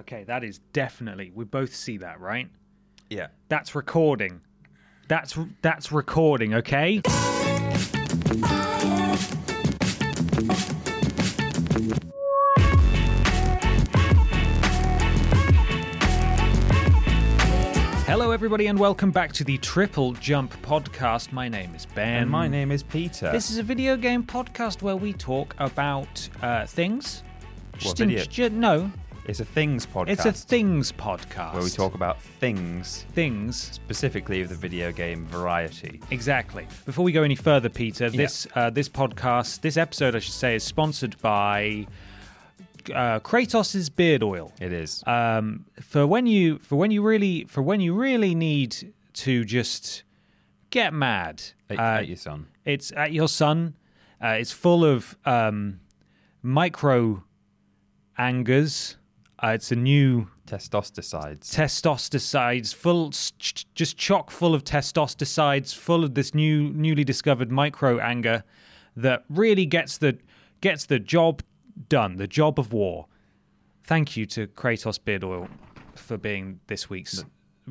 Okay, that is definitely. We both see that, right? Yeah. That's recording. That's that's recording, okay? Hello, everybody, and welcome back to the Triple Jump podcast. My name is Ben. And my name is Peter. This is a video game podcast where we talk about uh, things. What, Just in- video? ju- no, It's a things podcast. it's a things podcast. where we talk about things, things specifically of the video game variety. Exactly. Before we go any further, Peter, this uh, this podcast, this episode, I should say, is sponsored by uh, Kratos's beard oil. It is. Um, for when you for when you really for when you really need to just get mad. At- uh, at your son. It's at your son. Uh, it's full of um, micro angers. Uh, it's a new Testostericides. testostericides, full, ch- just chock full of testostericides, full of this new, newly discovered micro anger that really gets the gets the job done, the job of war. Thank you to Kratos Beard Oil for being this week's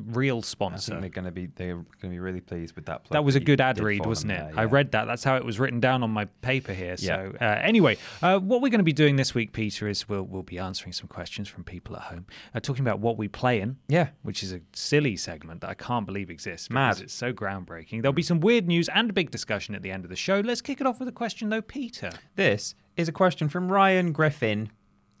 real I sponsor. think they're going to be they're going to be really pleased with that. That was a good ad read, wasn't it? them there, I read that. That's how it was written down on my paper here. So, Yeah. uh, anyway, uh, what we're going to be doing this week, Peter, is we'll we'll be answering some questions from people at home, uh, talking about what we play in. Yeah. which is a silly segment that I can't believe exists. Mad. It's so groundbreaking. There'll be some weird news and a big discussion at the end of the show. Let's kick it off with a question, though, Peter. This is a question from Ryan Griffin.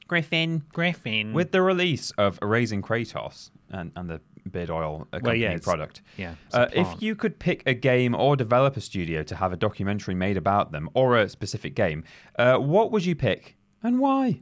Griffin. Griffin. With the release of Raising Kratos and, and the beard oil accompanying yeah, product, yeah, uh, if you could pick a game or developer studio to have a documentary made about them or a specific game, uh, what would you pick and why?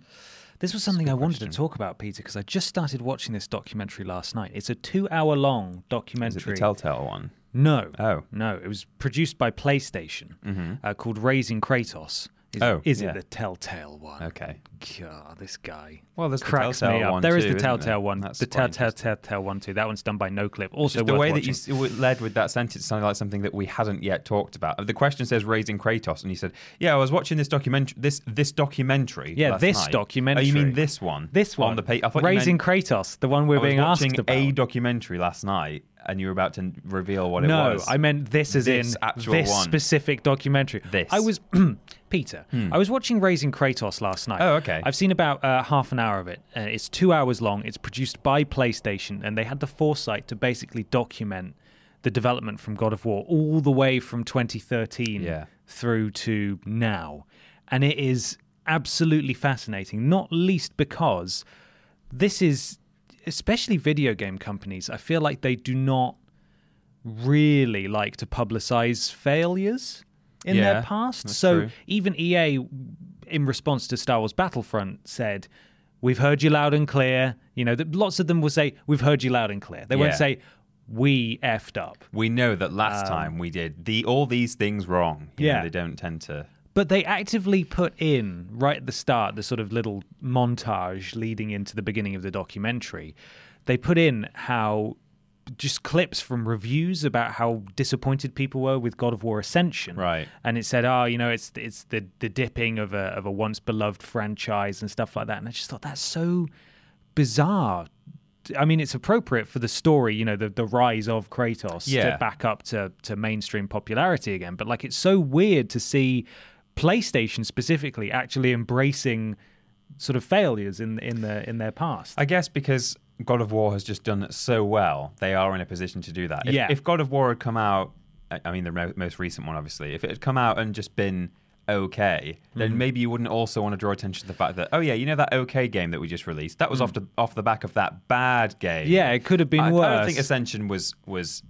This was something I wanted to talk about, Peter, because I just started watching this documentary last night. It's a two-hour-long Is documentary. it the Telltale one? No. Oh. No, it was produced by PlayStation uh, called Raising Kratos. Is, Oh, is yeah. it the Telltale one? Okay. God, this guy. Well, there's the cracks me Telltale up. one There is too, the isn't Telltale one. That's the quite Telltale interesting. Telltale one too. That one's done by Noclip. Also, the way watching. that you led with that sentence sounded like something that we hadn't yet talked about. The question says raising Kratos, and you said, "Yeah, I was watching this documentary. This this documentary. Yeah, last this night." documentary. Oh, you mean this one? This one. on the page? I thought Raising meant- Kratos, the one we're I was being watching asked about. a documentary last night, and you were about to reveal what it was. no. I meant this is in actual this one. specific documentary. This. I was Peter. Hmm. I was watching Raising Kratos last night. Oh, okay. I've seen about uh, half an hour of it. Uh, it's two hours long. It's produced by PlayStation, and they had the foresight to basically document the development from God of War all the way from 2013 Yeah. through to now, and it is absolutely fascinating. Not least because this is especially video game companies. I feel like they do not really like to publicize failures in Yeah, their past. So true. even EA, in response to Star Wars Battlefront, said, "We've heard you loud and clear." You know, that lots of them will say, "We've heard you loud and clear." They won't Yeah. say, "We effed up." we know that last time we did the all these things wrong. You know, Um, Yeah. they don't tend to. But they actively put in right at the start the sort of little montage leading into the beginning of the documentary. They put in how just clips from reviews about how disappointed people were with God of War Ascension. Right. And it said, "Oh, you know, it's it's the the dipping of a of a once beloved franchise and stuff like that." And I just thought that's so bizarre. I mean, it's appropriate for the story, you know, the, the rise of Kratos Yeah. to back up to, to mainstream popularity again. But like, it's so weird to see PlayStation specifically actually embracing sort of failures in in the in their past. I guess because God of War has just done so well, they are in a position to do that. If, Yeah. if God of War had come out, I mean the mo- most recent one, obviously, if it had come out and just been okay, then Mm-hmm. maybe you wouldn't also want to draw attention to the fact that oh yeah, you know that okay game that we just released, that was off the off the back of that bad game. Mm. Yeah, it could have been I, I don't think Ascension was was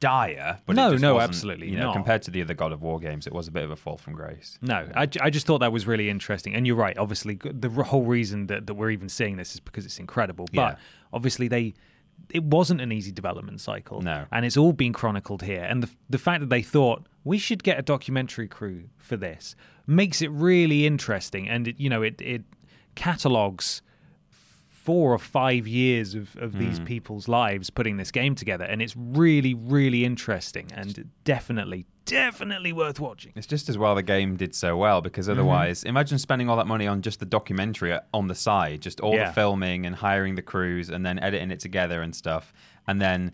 dire, but No, no, absolutely You know, not. compared to the other God of War games, it was a bit of a fall from grace. No, I, I just thought that was really interesting. And you're right. Obviously, the whole reason that, that we're even seeing this is because it's incredible. But Yeah. obviously, they it wasn't an easy development cycle. No. and it's all been chronicled here. And the the fact that they thought we should get a documentary crew for this makes it really interesting. And it, you know, it it catalogs four or five years of, of these Hmm. people's lives putting this game together and it's really really interesting and definitely definitely worth watching It's just as well the game did so well because Mm-hmm. otherwise, imagine spending all that money on just the documentary on the side, just all Yeah. the filming and hiring the crews and then editing it together and stuff. And then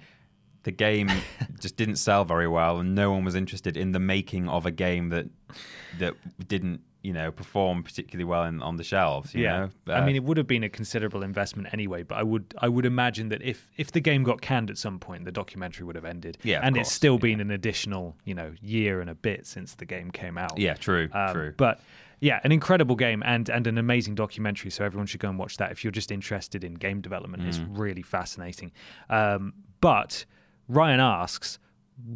the game just didn't sell very well and no one was interested in the making of a game that that didn't, you know, perform particularly well in, on the shelves, you yeah, know? I Uh, mean, it would have been a considerable investment anyway. But I would, I would imagine that if if the game got canned at some point, the documentary would have ended. Yeah, and it's still yeah. been an additional, you know, year and a bit since the game came out. yeah, true, Um, true. But yeah, an incredible game and and an amazing documentary. So everyone should go and watch that if you're just interested in game development. It's Mm. really fascinating. Um, but Ryan asks,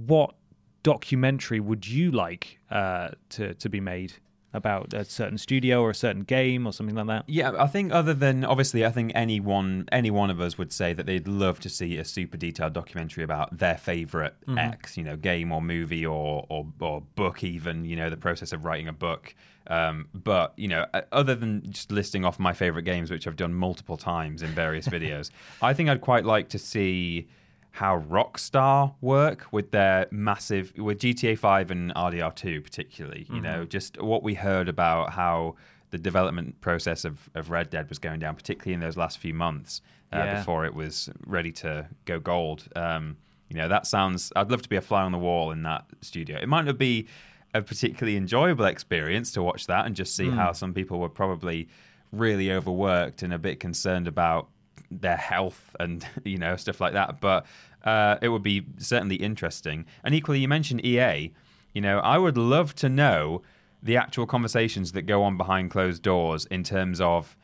what documentary would you like uh, to to be made about a certain studio or a certain game or something like that? Yeah, I think other than obviously, I think anyone any one of us would say that they'd love to see a super detailed documentary about their favorite Mm-hmm. X, you know, game or movie or, or or book, even you know, the process of writing a book. Um, but you know, uh, other than just listing off my favorite games, which I've done multiple times in various videos, I think I'd quite like to see how Rockstar work with their massive with GTA 5 and RDR2 particularly you know Mm-hmm. just what we heard about how the development process of, of Red Dead was going down particularly in those last few months uh, Yeah. before it was ready to go gold um, you know that sounds I'd love to be a fly on the wall in that studio it might not be a particularly enjoyable experience to watch that and just see how some people were probably really overworked and a bit concerned about their health and you know stuff like that. But uh, it would be certainly interesting. And equally, you mentioned EA. You know, I would love to know the actual conversations that go on behind closed doors in terms of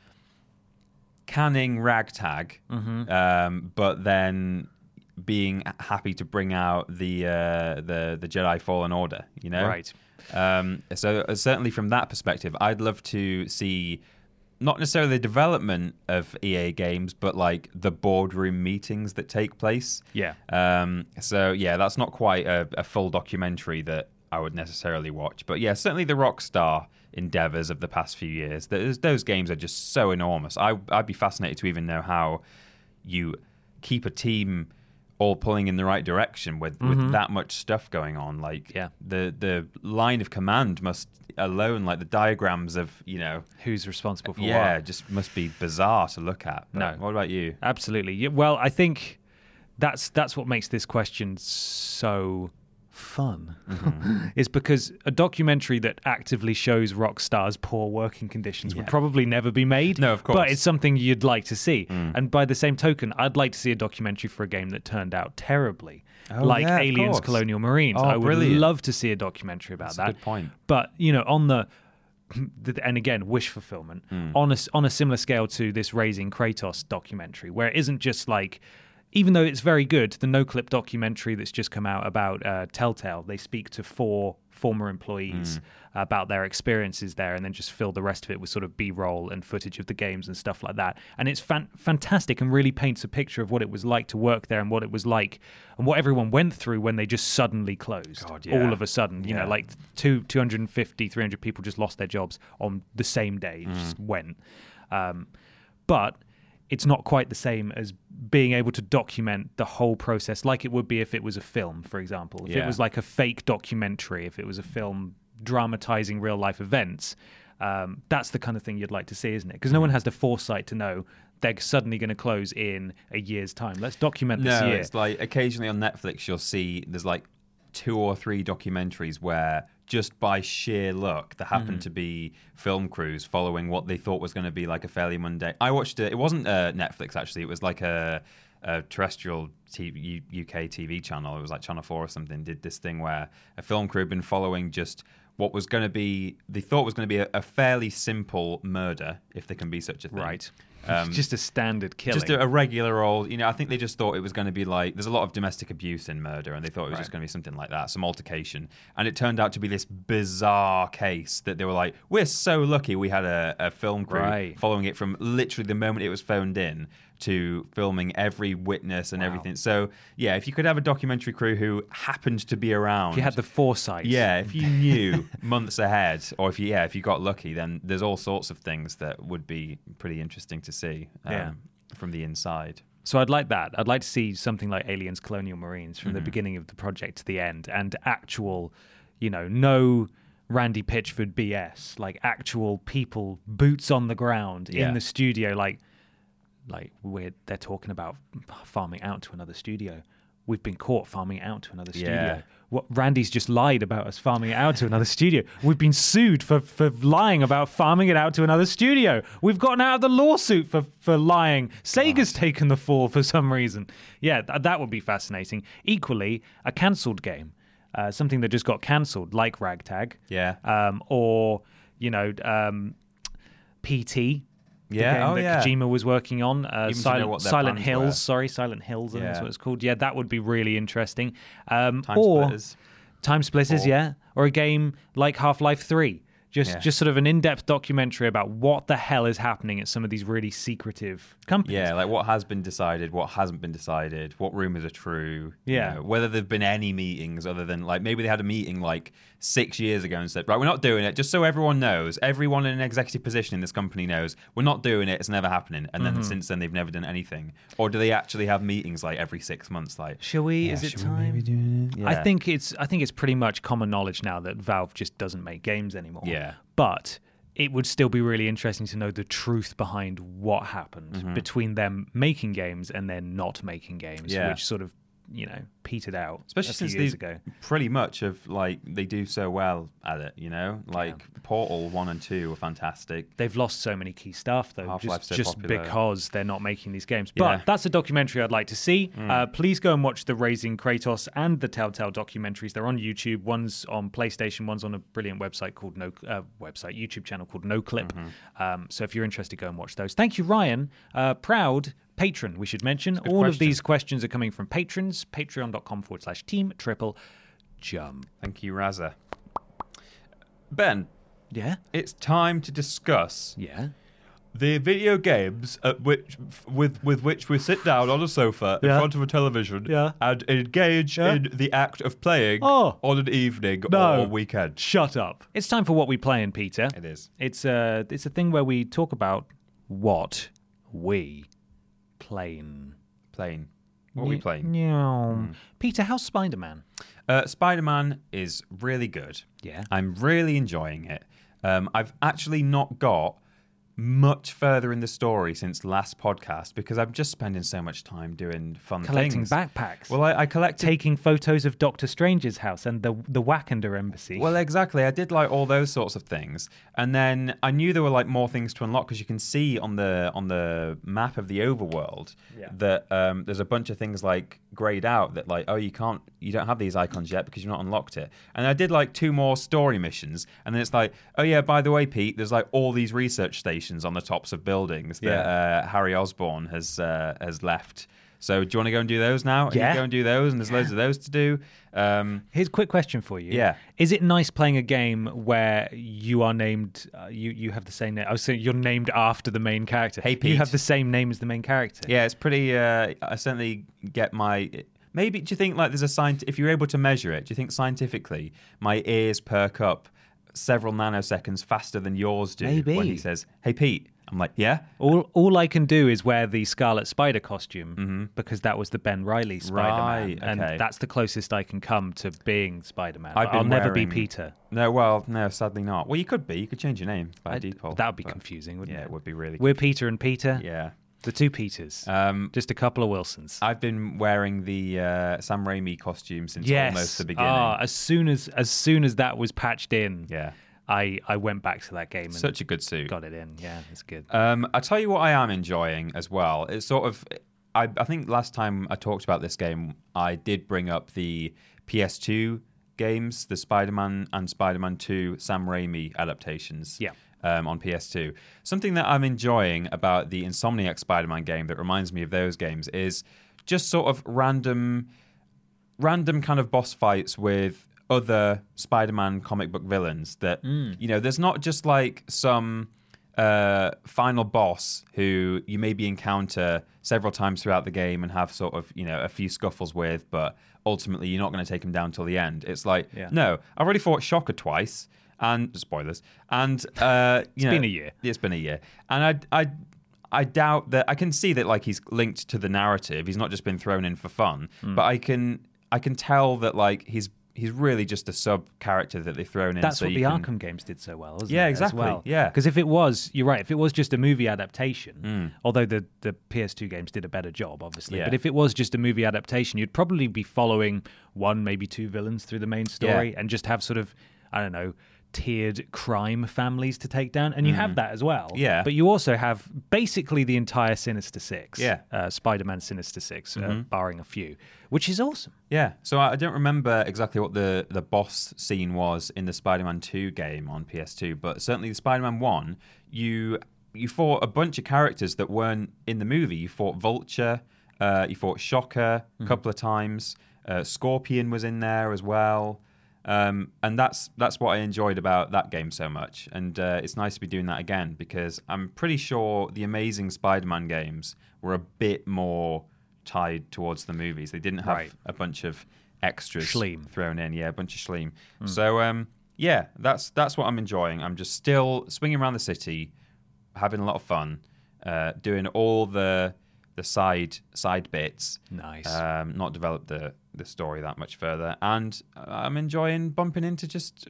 canning ragtag, um, but then being happy to bring out the uh, the the Jedi Fallen Order. You know, Right. um, so uh, certainly from that perspective, I'd love to see not necessarily the development of EA games, but like the boardroom meetings that take place. Yeah. Um, so yeah, that's not quite a, a full documentary that I would necessarily watch, but yeah, certainly the Rockstar endeavors of the past few years. Those, those games are just so enormous. I, I'd be fascinated to even know how you keep a team all pulling in the right direction with, with that much stuff going on. Like Mm-hmm. Yeah. the the line of command must alone, like the diagrams of you know, Who's responsible for what? yeah, what? just must be bizarre to look at. But No. what about you? Absolutely. Yeah, Well, I think that's that's what makes this question so fun Mm-hmm. is because a documentary that actively shows Rockstar's poor working conditions would probably never be made. No, of course. But it's something you'd like to see. And by the same token, I'd like to see a documentary for a game that turned out terribly. Oh, like yeah, Aliens. Colonial Marines. Oh, I would brilliant. love to see a documentary about That's that. good point. But, you know, on the and again, wish fulfillment Hmm. on a on a similar scale to this Raising Kratos documentary, where it isn't just like, even though it's very good, the Noclip documentary that's just come out about uh, Telltale, they speak to four former employees Hmm. about their experiences there, and then just fill the rest of it with sort of B roll and footage of the games and stuff like that. And it's fan- fantastic and really paints a picture of what it was like to work there and what it was like and what everyone went through when they just suddenly closed God, yeah. all of a sudden. You Yeah. know, like two 250 300 people just lost their jobs on the same day it just went um, but it's not quite the same as being able to document the whole process like it would be if it was a film for example. If it was like a fake documentary if it was a film dramatizing real life events um, that's the kind of thing you'd like to see isn't it? Because no one has the foresight to know they're suddenly going to close in a year's time. Let's document this No, year. it's like occasionally on Netflix you'll see there's like two or three documentaries where just by sheer luck. There happened Mm-hmm. to be film crews following what they thought was going to be like a fairly mundane. I watched it. It wasn't uh, Netflix actually. It was like a, a terrestrial TV, UK TV channel. It was like Channel Four or something. Did this thing where a film crew had been following just what was going to be. They thought was going to be a, a fairly simple murder, if there can be such a thing. Right. Um, just a standard killing. just a, a regular old, you know, I think they just thought it was going to be like, there's a lot of domestic abuse in murder, and they thought it was just going to be something like that, some altercation. And it turned out to be this bizarre case that they were like, we're so lucky we had a, a film crew Right. following it from literally the moment it was phoned in to filming every witness and everything. So, yeah, if you could have a documentary crew who happened to be around. if you had the foresight. Yeah, if you knew months ahead, or if you yeah, if you got lucky, then there's all sorts of things that would be pretty interesting to see um, Yeah. from the inside. So I'd like that. I'd like to see something like Aliens Colonial Marines from the Mm-hmm. beginning of the project to the end and actual, you know, no Randy Pitchford BS, like actual people, boots on the ground Yeah. in the studio, like like we're they're talking about farming out to another studio. We've been caught farming it out to another studio. Yeah. What Randy's just lied about us farming it out to another studio. We've been sued for, for lying about farming it out to another studio. We've gotten out of the lawsuit for, for lying. Sega's taken the fall for some reason. Yeah, th- that would be fascinating. Equally, a cancelled game, uh, something that just got cancelled, like Ragtag. Yeah. Um, or, you know, um, PT. Yeah, oh, that yeah. Kojima was working on. Uh, know Silent, what their Silent plans Hills, were. sorry, Silent Hills, think that's what it's called. Yeah, that would be really interesting. Um, Time or Splitters. Time Splitters, Or- yeah, or a game like Half Life Three. Just, Yeah. just sort of an in-depth documentary about what the hell is happening at some of these really secretive companies. Yeah, like what has been decided, what hasn't been decided, what rumors are true. you Yeah. know, whether there've been any meetings other than like maybe they had a meeting like six years ago and said, right, we're not doing it, just so everyone knows, everyone in an executive position in this company knows, we're not doing it, it's never happening. And then Mm-hmm. since then, they've never done anything. Or do they actually have meetings like every six months? Like, Shall we? yeah, is it time? it? I think it's I think it's pretty much common knowledge now that Valve just doesn't make games anymore. Yeah. But it would still be really interesting to know the truth behind what happened Mm-hmm. between them making games and then not making games, Yeah. which sort of you know petered out especially since years ago. pretty much of like they do so well at it you know like portal 1 and 2 were fantastic They've lost so many key stuff though, Half-Life's just, so just because they're not making these games. Yeah. Mm. But that's a documentary I'd like to see. Uh, please go and watch the Raising Kratos and the Telltale documentaries. They're on YouTube. One's on PlayStation. One's on a brilliant website called No uh, website YouTube channel called Noclip. Mm-hmm. Um, so if you're interested, go and watch those. Thank you, Ryan. Uh, proud patron. We should mention all of these questions are coming from patrons. Patreon.com forward slash Team Triple Jump. thank you raza ben Yeah. it's time to discuss Yeah. the video games at which with with which we sit down on a sofa in front of a television Yeah. and engage Yeah. in the act of playing Oh. on an evening No. or weekend Shut up. It's time for what we play in Peter. it is It's a it's a thing where we talk about what we playing. playing what are we playing Yeah. Peter, how's Spider Man? Uh, Spider Man is really good. Yeah. I'm really enjoying it. Um, I've actually not got much further in the story since last podcast because I'm just spending so much time doing fun Collecting things. backpacks. Well, I, I collected. taking photos of Doctor Strange's house and the the Wakanda embassy. Well, exactly. I did like all those sorts of things, and then I knew there were like more things to unlock because you can see on the on the map of the overworld Yeah. that um, there's a bunch of things like grayed out that like oh you can't you don't have these icons yet because you've not unlocked it. And I did like two more story missions, and then it's like oh yeah by the way Pete, there's like all these research stations on the tops of buildings that uh, Harry Osborn has uh, has left. So do you want to go and do those now? Yeah. go and do those, and there's loads of those to do. Um, Here's a quick question for you. Yeah. Is it nice playing a game where you are named, uh, you you have the same name? I was saying you're named after the main character. Hey, Pete. You have the same name as the main character. Yeah, it's pretty. Uh, I certainly get my. Maybe do you think like there's a science? If you're able to measure it, do you think scientifically my ears perk up several nanoseconds faster than yours do Maybe. when he says, "Hey Pete"? I'm like, "Yeah." All all I can do is wear the Scarlet Spider costume because that was the Ben Reilly Spider Man, Mm-hmm. Right, and that's the closest I can come to being Spider Man. I've I'll been never be Peter. No, well, no, sadly not. Well, you could be. You could change your name by default. that would be confusing, wouldn't Yeah, it? it would be really. We're Peter and Peter. Yeah. The two Peters. Um, Just a couple of Wilsons. I've been wearing the uh, Sam Raimi costume since yes. almost the beginning. Ah, as soon as as soon as that was patched in, yeah, I I went back to that game and such a good suit. got it in. Yeah, it's good. Um, I tell you what, I am enjoying as well. It's sort of, I, I think last time I talked about this game, I did bring up the PS2 games, the Spider-Man and Spider-Man 2 Sam Raimi adaptations. Yeah. Um, on PS2. Something that I'm enjoying about the Insomniac Spider-Man game that reminds me of those games is just sort of random, random kind of boss fights with other Spider-Man comic book villains. That you know, there's not just like some uh, final boss who you maybe encounter several times throughout the game and have sort of you know a few scuffles with, but ultimately you're not going to take him down till the end. It's like Yeah. no, I've already fought Shocker twice, and spoilers, and uh, you know, been a year. It's been a year, and I I. I doubt that I can see that like he's linked to the narrative. He's not just been thrown in for fun, Hmm. but I can I can tell that like he's he's really just a sub character that they've thrown in. That's so what the can- Arkham games did so well, isn't Yeah, it? exactly, well. yeah. Because if it was, you're right. If it was just a movie adaptation, Mm. although the the PS2 games did a better job, obviously. Yeah. But if it was just a movie adaptation, you'd probably be following one, maybe two villains through the main story, and just have sort of, I don't know. Tiered crime families to take down, and you have that as well. Mm. Yeah. but you also have basically the entire Sinister Six. Yeah. Mm-hmm. uh, Spider-Man Sinister 6 uh, barring a few, which is awesome. Yeah, so I I don't remember exactly what the, the boss scene was in the Spider-Man 2 game on PS2, but certainly the Spider-Man 1, you you fought a bunch of characters that weren't in the movie. You fought Vulture, uh, you fought Shocker a couple of times, uh, Scorpion was in there as well. Um, and that's that's what I enjoyed about that game so much, and uh, it's nice to be doing that again because I'm pretty sure the Amazing Spider-Man games were a bit more tied towards the movies. They didn't have Right. a bunch of extras Schleem. thrown in. Yeah, a bunch of schleem. So um, yeah, that's that's what I'm enjoying. I'm just still swinging around the city, having a lot of fun, uh, doing all the the side side bits. Nice. Um, not develop the the story that much further, and I'm enjoying bumping into just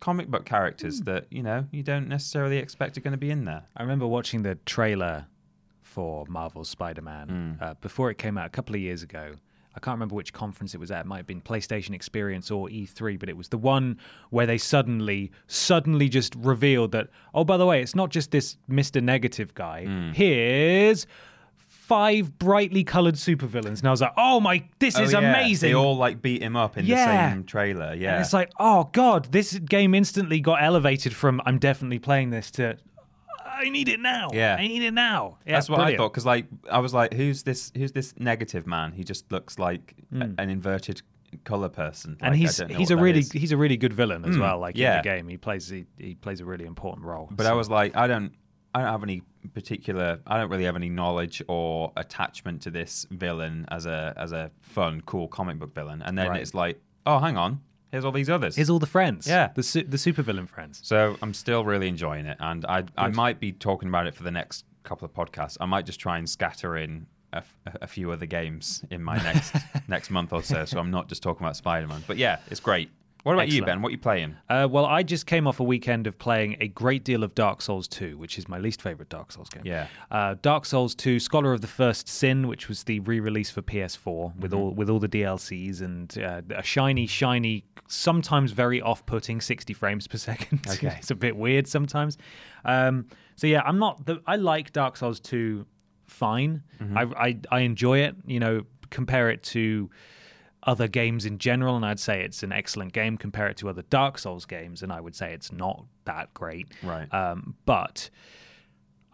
comic book characters hmm. that you know you don't necessarily expect are going to be in there. I remember watching the trailer for Marvel's Spider-Man hmm. uh, before it came out a couple of years ago. I can't remember which conference it was at. It might have been PlayStation Experience or E3, but it was the one where they suddenly, suddenly just revealed that, oh, by the way, it's not just this Mr. Negative guy. Hmm. Here's five brightly colored supervillains. And I was like, oh my, this is Oh, yeah. amazing. They all like beat him up in Yeah. the same trailer. Yeah, And it's like, oh god, this game instantly got elevated from I'm definitely playing this to I need it now. Yeah. I need it now. Yeah, That's what brilliant. I thought because like I was like, who's this? Who's this negative man? He just looks like a- an inverted color person. Hmm. And he's he's a really is. he's a really good villain as well. Like in yeah. the game, he plays he, he plays a really important role. But I was like, I don't, I don't have any particular, I don't really have any knowledge or attachment to this villain as a as a fun, cool comic book villain. And then Right. it's like, oh, hang on, here's all these others. here's all the friends. Yeah. the su- the supervillain friends. so I'm still really enjoying it, and I I might be talking about it for the next couple of podcasts. I might just try and scatter in. A, f- a few other games in my next next month or so, so I'm not just talking about Spider-Man. But yeah, it's great. What about you, Ben? What are you playing? Uh, well, I just came off a weekend of playing a great deal of Dark Souls 2, which is my least favorite Dark Souls game. Yeah. Uh, Dark Souls 2, Scholar of the First Sin, which was the re-release for PS4 with Mm-hmm. all with all the DLCs and uh, a shiny, shiny, sometimes very off-putting 60 frames per second. Okay. it's a bit weird sometimes. Um, so yeah, I'm not. The, I like Dark Souls 2 fine. Mm-hmm. I, I I enjoy it. You know, compare it to other games in general, and I'd say it's an excellent game. Compare it to other Dark Souls games, and I would say it's not that great. Right. Um, but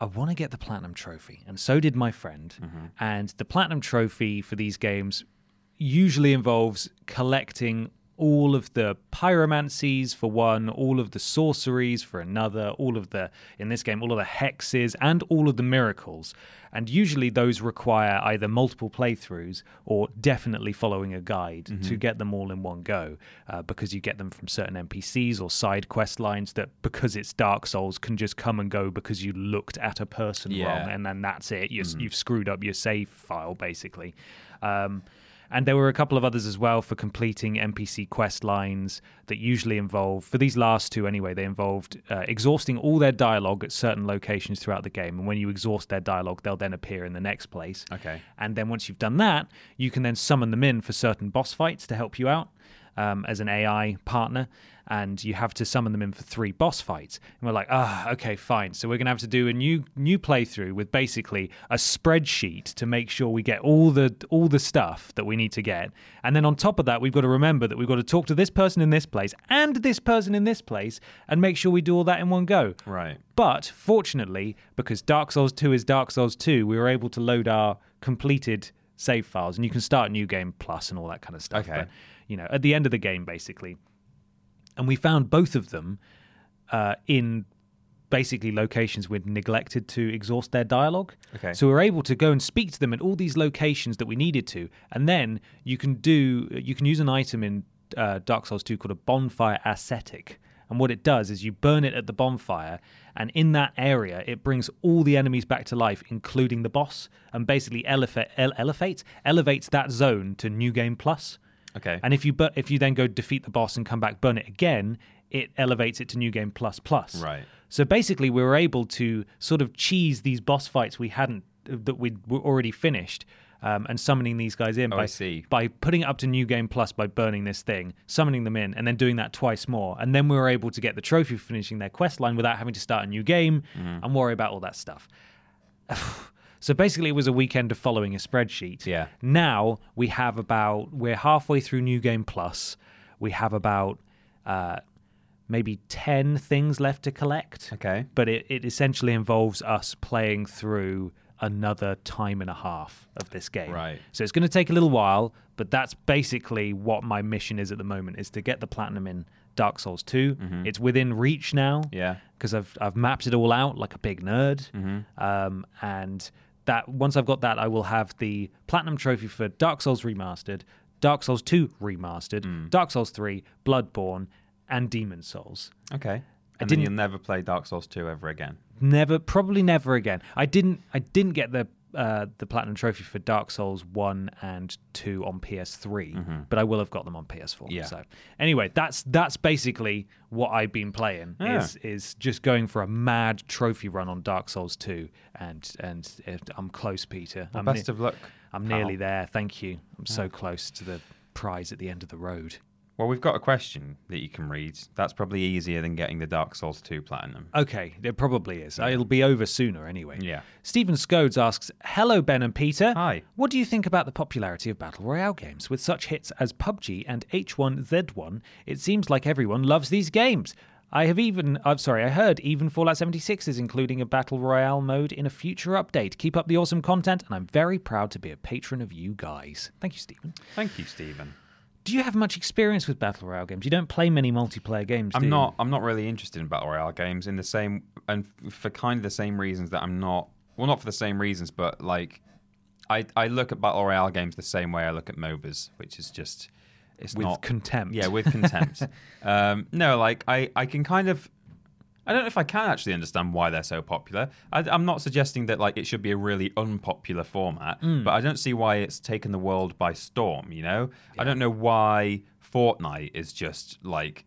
I want to get the platinum trophy, and so did my friend. Mm-hmm. And the platinum trophy for these games usually involves collecting all of the pyromancies for one, all of the sorceries for another, all of the in this game, all of the hexes and all of the miracles. And usually those require either multiple playthroughs or definitely following a guide to get them all in one go, uh, because you get them from certain NPCs or side quest lines that, because it's Dark Souls, can just come and go because you looked at a person Yeah. wrong, and then that's it. you You've screwed up your save file basically. Um, And there were a couple of others as well for completing NPC quest lines that usually involve, for these last two anyway, they involved uh, exhausting all their dialogue at certain locations throughout the game. And when you exhaust their dialogue, they'll then appear in the next place. Okay. And then once you've done that, you can then summon them in for certain boss fights to help you out um, as an AI partner. And you have to summon them in for three boss fights. And we're like, ah, okay, fine. So we're gonna have to do a new new playthrough with basically a spreadsheet to make sure we get all the all the stuff that we need to get. And then on top of that, we've got to remember that we've got to talk to this person in this place and this person in this place and make sure we do all that in one go. Right. But fortunately, because Dark Souls 2 is Dark Souls 2, we were able to load our completed save files, and you can start New Game Plus and all that kind of stuff. Okay. But, you know, at the end of the game, basically. And we found both of them uh, in basically locations we'd neglected to exhaust their dialogue. Okay. So we were able to go and speak to them at all these locations that we needed to, and then you can do you can use an item in uh, Dark Souls 2 called a bonfire ascetic. And what it does is you burn it at the bonfire, and in that area, it brings all the enemies back to life, including the boss, and basically elevate, ele- elevates elevates that zone to New Game Plus. Okay. And if you bu- if you then go defeat the boss and come back burn it again, it elevates it to New Game Plus Plus. Right. So basically, we were able to sort of cheese these boss fights we hadn't that we were already finished. Um, and summoning these guys in Oh, by I see. by putting it up to New Game Plus by burning this thing, summoning them in, and then doing that twice more. And then we were able to get the trophy for finishing their quest line without having to start a new game Mm-hmm. and worry about all that stuff. so basically, it was a weekend of following a spreadsheet. Yeah. Now we have about we're halfway through New Game Plus. We have about uh, maybe ten things left to collect. Okay. But it, it essentially involves us playing through another time and a half of this game. Right. So it's going to take a little while, but that's basically what my mission is at the moment: is to get the platinum in Dark Souls 2. It's within reach now. Mm-hmm. Yeah. Because I've I've mapped it all out like a big nerd. Mm-hmm. Um, and that once I've got that, I will have the platinum trophy for Dark Souls Remastered, Dark Souls 2 Remastered, Mm. Dark Souls 3, Bloodborne, and Demon's Souls. Okay. And didn't- then you'll never play Dark Souls 2 ever again. Never, probably never again. I didn't. I didn't get the uh, the platinum trophy for Dark Souls one and two on PS3, but I will have got them on PS4. Mm-hmm. Yeah. So anyway, that's that's basically what I've been playing. Yeah. Is is just going for a mad trophy run on Dark Souls two, and and I'm close, Peter. I'm Best ne- of luck. I'm nearly there. Thank you. I'm so close to the prize at the end of the road. Well, we've got a question that you can read. That's probably easier than getting the Dark Souls 2 Platinum. Okay, it probably is. It'll be over sooner anyway. Yeah. Stephen Scodes asks, Hello, Ben and Peter. Hi. What do you think about the popularity of Battle Royale games? With such hits as PUBG and H1Z1, it seems like everyone loves these games. I have even, I'm sorry, I heard even Fallout 76 is including a Battle Royale mode in a future update. Keep up the awesome content, and I'm very proud to be a patron of you guys. Thank you, Stephen. Thank you, Stephen. Do you have much experience with Battle Royale games? You don't play many multiplayer games, do I'm you? not. I'm not really interested in battle royale games in the same and for kind of the same reasons that I'm not. Well, not for the same reasons, but like I I look at battle royale games the same way I look at MOBAs, which is just it's With not contempt. Yeah, with contempt. um, no, like I I can kind of. I don't know if I can actually understand why they're so popular. I, I'm not suggesting that like it should be a really unpopular format, Mm. but I don't see why it's taken the world by storm. You know, I don't know why Fortnite is just like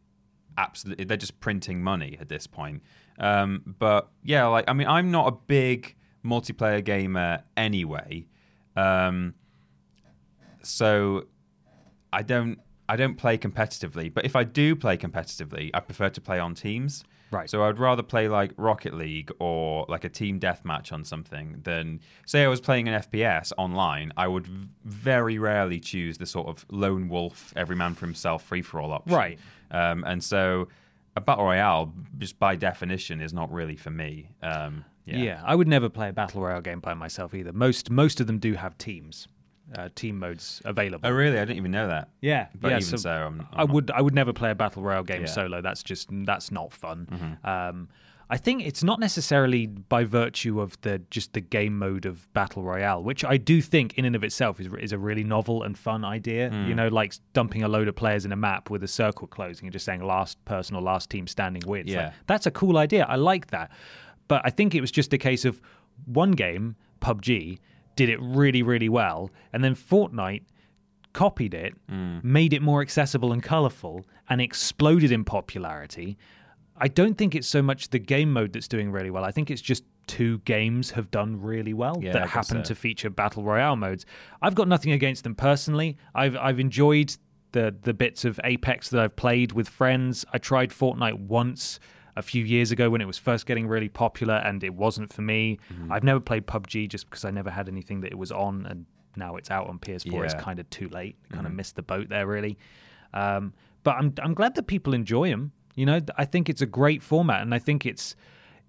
absolutely they're just printing money at this point. Um, but yeah, like I mean, I'm not a big multiplayer gamer anyway, um, so I don't I don't play competitively. But if I do play competitively, I prefer to play on teams. Right. So I'd rather play like Rocket League or like a team deathmatch on something than say I was playing an FPS online. I would v- very rarely choose the sort of lone wolf, every man for himself, free for all option. Right. Um, and so a battle royale, just by definition, is not really for me. Um, yeah. Yeah. I would never play a battle royale game by myself either. Most most of them do have teams, uh, team modes available. Oh really? I didn't even know that. Yeah, But yeah. even so, I'm- I'm I not- would I would never play a battle royale game Yeah. Mm-hmm. solo. That's just that's not fun. Um, I think it's not necessarily by virtue of the just the game mode of battle royale, which I do think in and of itself is is a really novel and fun idea. Mm. You know, like dumping a load of players in a map with a circle closing and just saying last person or last team standing wins. Like, Yeah. that's a cool idea. I like that. But I think it was just a case of one game, PUBG, did it really, really well. And then Fortnite copied it, Mm. made it more accessible and colorful, and exploded in popularity. I don't think it's so much the game mode that's doing really well. I think it's just two games have done really well Yeah, that happen so. to feature battle royale modes. I've got nothing against them personally. I've I've enjoyed the the bits of Apex that I've played with friends. I tried Fortnite once a few years ago when it was first getting really popular and it wasn't for me. Mm-hmm. I've never played PUBG just because I never had anything that it was on and now it's out on PS4 it's Yeah. Mm-hmm. kind of too late. Kind of missed the boat there really. Um, but I'm I'm glad that people enjoy them. You know, I think it's a great format, and I think it's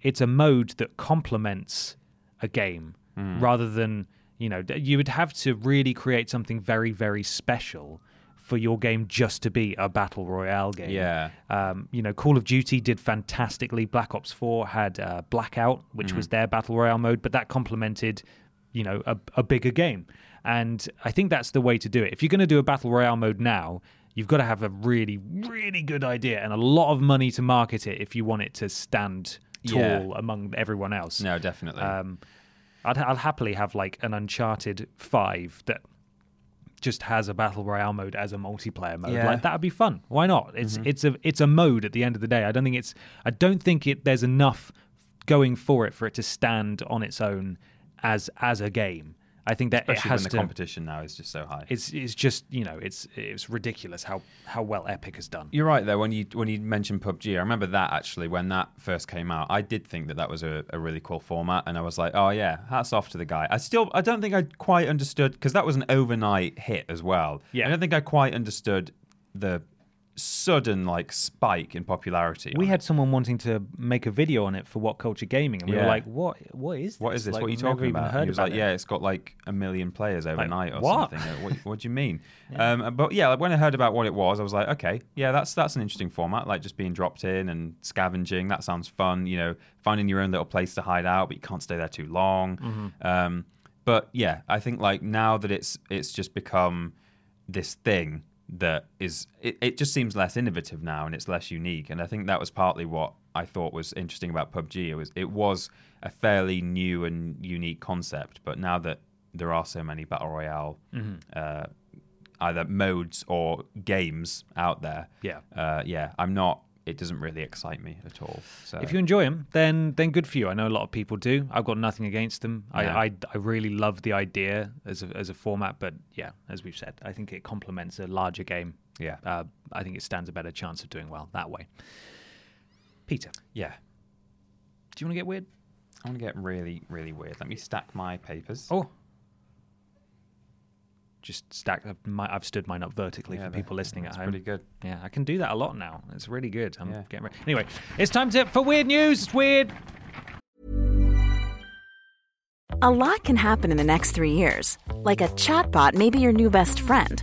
it's a mode that complements a game Mm. rather than you know you would have to really create something very very special for your game just to be a battle royale game. Yeah. Um, you know, Call of Duty did fantastically. Black Ops 4 had uh, Blackout, which Mm. was their battle royale mode, but that complemented, you know, a, a bigger game. And I think that's the way to do it. If you're going to do a battle royale mode now, you've got to have a really, really good idea and a lot of money to market it if you want it to stand tall Yeah. among everyone else. No, definitely. Um, I'd, I'll happily have like an Uncharted Five that just has a battle royale mode as a multiplayer mode. Yeah. Mm-hmm. Like that'd be fun. Why not? It's it's a it's a mode at the end of the day. I don't think it's I don't think it there's enough going for it for it to stand on its own as as a game. I think that Especially it when the to. competition now is just so high. It's it's just you know it's it's ridiculous how how well Epic has done. You're right there. When you when you mentioned PUBG, I remember that actually when that first came out. I did think that that was a, a really cool format, and I was like, oh yeah, hats off to the guy. I still I don't think I quite understood because that was an overnight hit as well. Yeah. I don't think I quite understood the sudden like spike in popularity. We had it. someone wanting to make a video on it for WhatCulture Gaming, and we were like, "What? What is this? What is this? Like, what are you talking about? Heard And he was like, it. yeah, it's got like a million players overnight or what? something. Uh, What, what do you mean? um, but yeah, like, when I heard about what it was, I was like, okay, yeah, that's that's an interesting format. Like just being dropped in and scavenging. That sounds fun. You know, finding your own little place to hide out, but you can't stay there too long. Mm-hmm. Um, but yeah, I think like now that it's it's just become this thing that is it, it just seems less innovative now and it's less unique and i think that was partly what i thought was interesting about pubg it was it was a fairly new and unique concept but now that there are so many battle royale Mm-hmm. uh, either modes or games out there Yeah. uh, yeah i'm not it doesn't really excite me at all so If you enjoy them, then then good for you. I know a lot of people do. I've got nothing against them. Yeah. I, I I really love the idea as a, as a format, but yeah, as we've said, I think it complements a larger game. Yeah. uh, I think it stands a better chance of doing well that way. Peter, yeah do you want to get weird? i want to get really really weird let me stack my papers Oh, just stack. I've, my, I've stood mine up vertically Yeah, for people listening at home. pretty good. Yeah, I can do that a lot now. It's really good. I'm Yeah. getting ready. Anyway, it's time to, for weird news. It's weird. A lot can happen in the next three years. Like a chatbot may be your new best friend.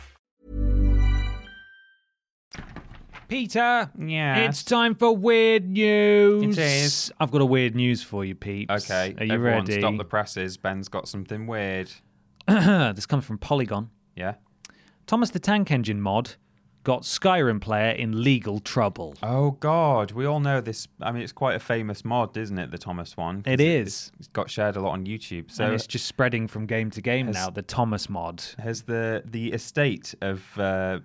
Peter, Yeah. it's time for weird news. It is. I've got a weird news for you, Pete. okay are you everyone ready? stop the presses ben's got something weird this comes from Polygon. yeah Thomas the Tank Engine mod got Skyrim player in legal trouble. Oh God, we all know this. I mean, it's quite a famous mod, isn't it? The Thomas one. It is. It's got shared a lot on YouTube. So and it's just spreading from game to game Has- now. The Thomas mod, has the the estate of uh,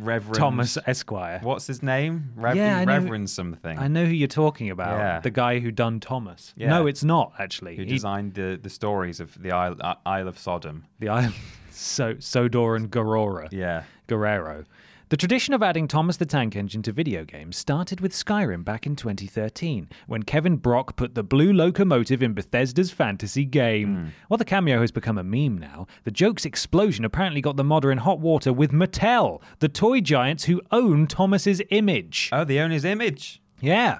Reverend Thomas Esquire. What's his name? Reverend, Yeah, I know- something. I know who you're talking about. Yeah. The guy who done Thomas. Yeah. No, it's not actually. Who He- designed the, the stories of the Isle, uh, Isle of Sodom? the island, so Sodor and Garora. Yeah. Guerrero. The tradition of adding Thomas the Tank Engine to video games started with Skyrim back in 2013, when Kevin Brock put the blue locomotive in Bethesda's fantasy game. Hmm. While the cameo has become a meme now, the joke's explosion apparently got the modder in hot water with Mattel, the toy giants who own Thomas's image. Oh, they own his image. Yeah.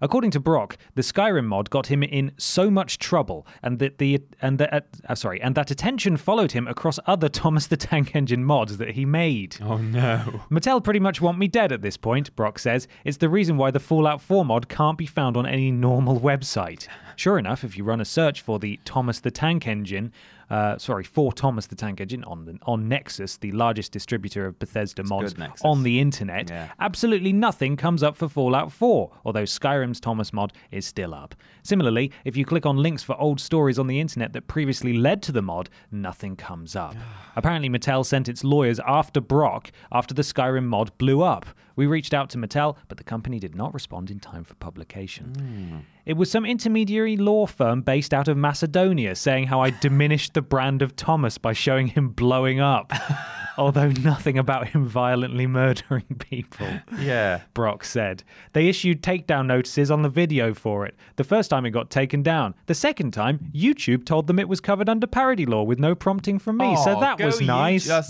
According to Brock, the Skyrim mod got him in so much trouble, and that the and that uh, sorry, and that attention followed him across other Thomas the Tank Engine mods that he made. Oh no. Mattel pretty much want me dead at this point, Brock says. It's the reason why the Fallout 4 mod can't be found on any normal website. Sure enough, if you run a search for the Thomas the Tank Engine, uh, sorry, for Thomas the Tank Engine on the, on Nexus, the largest distributor of Bethesda mods good, on the internet, Yeah. absolutely nothing comes up for Fallout 4, although Skyrim's Thomas mod is still up. Similarly, if you click on links for old stories on the internet that previously led to the mod, nothing comes up. Apparently, Mattel sent its lawyers after Brock after the Skyrim mod blew up. We reached out to Mattel, but the company did not respond in time for publication. Hmm. It was some intermediary law firm based out of Macedonia saying how I diminished the brand of Thomas by showing him blowing up, although nothing about him violently murdering people. Yeah. Brock said. They issued takedown notices on the video for it. The first time it got taken down. The second time, YouTube told them it was covered under parody law with no prompting from me. so Oh, that was nice. uh,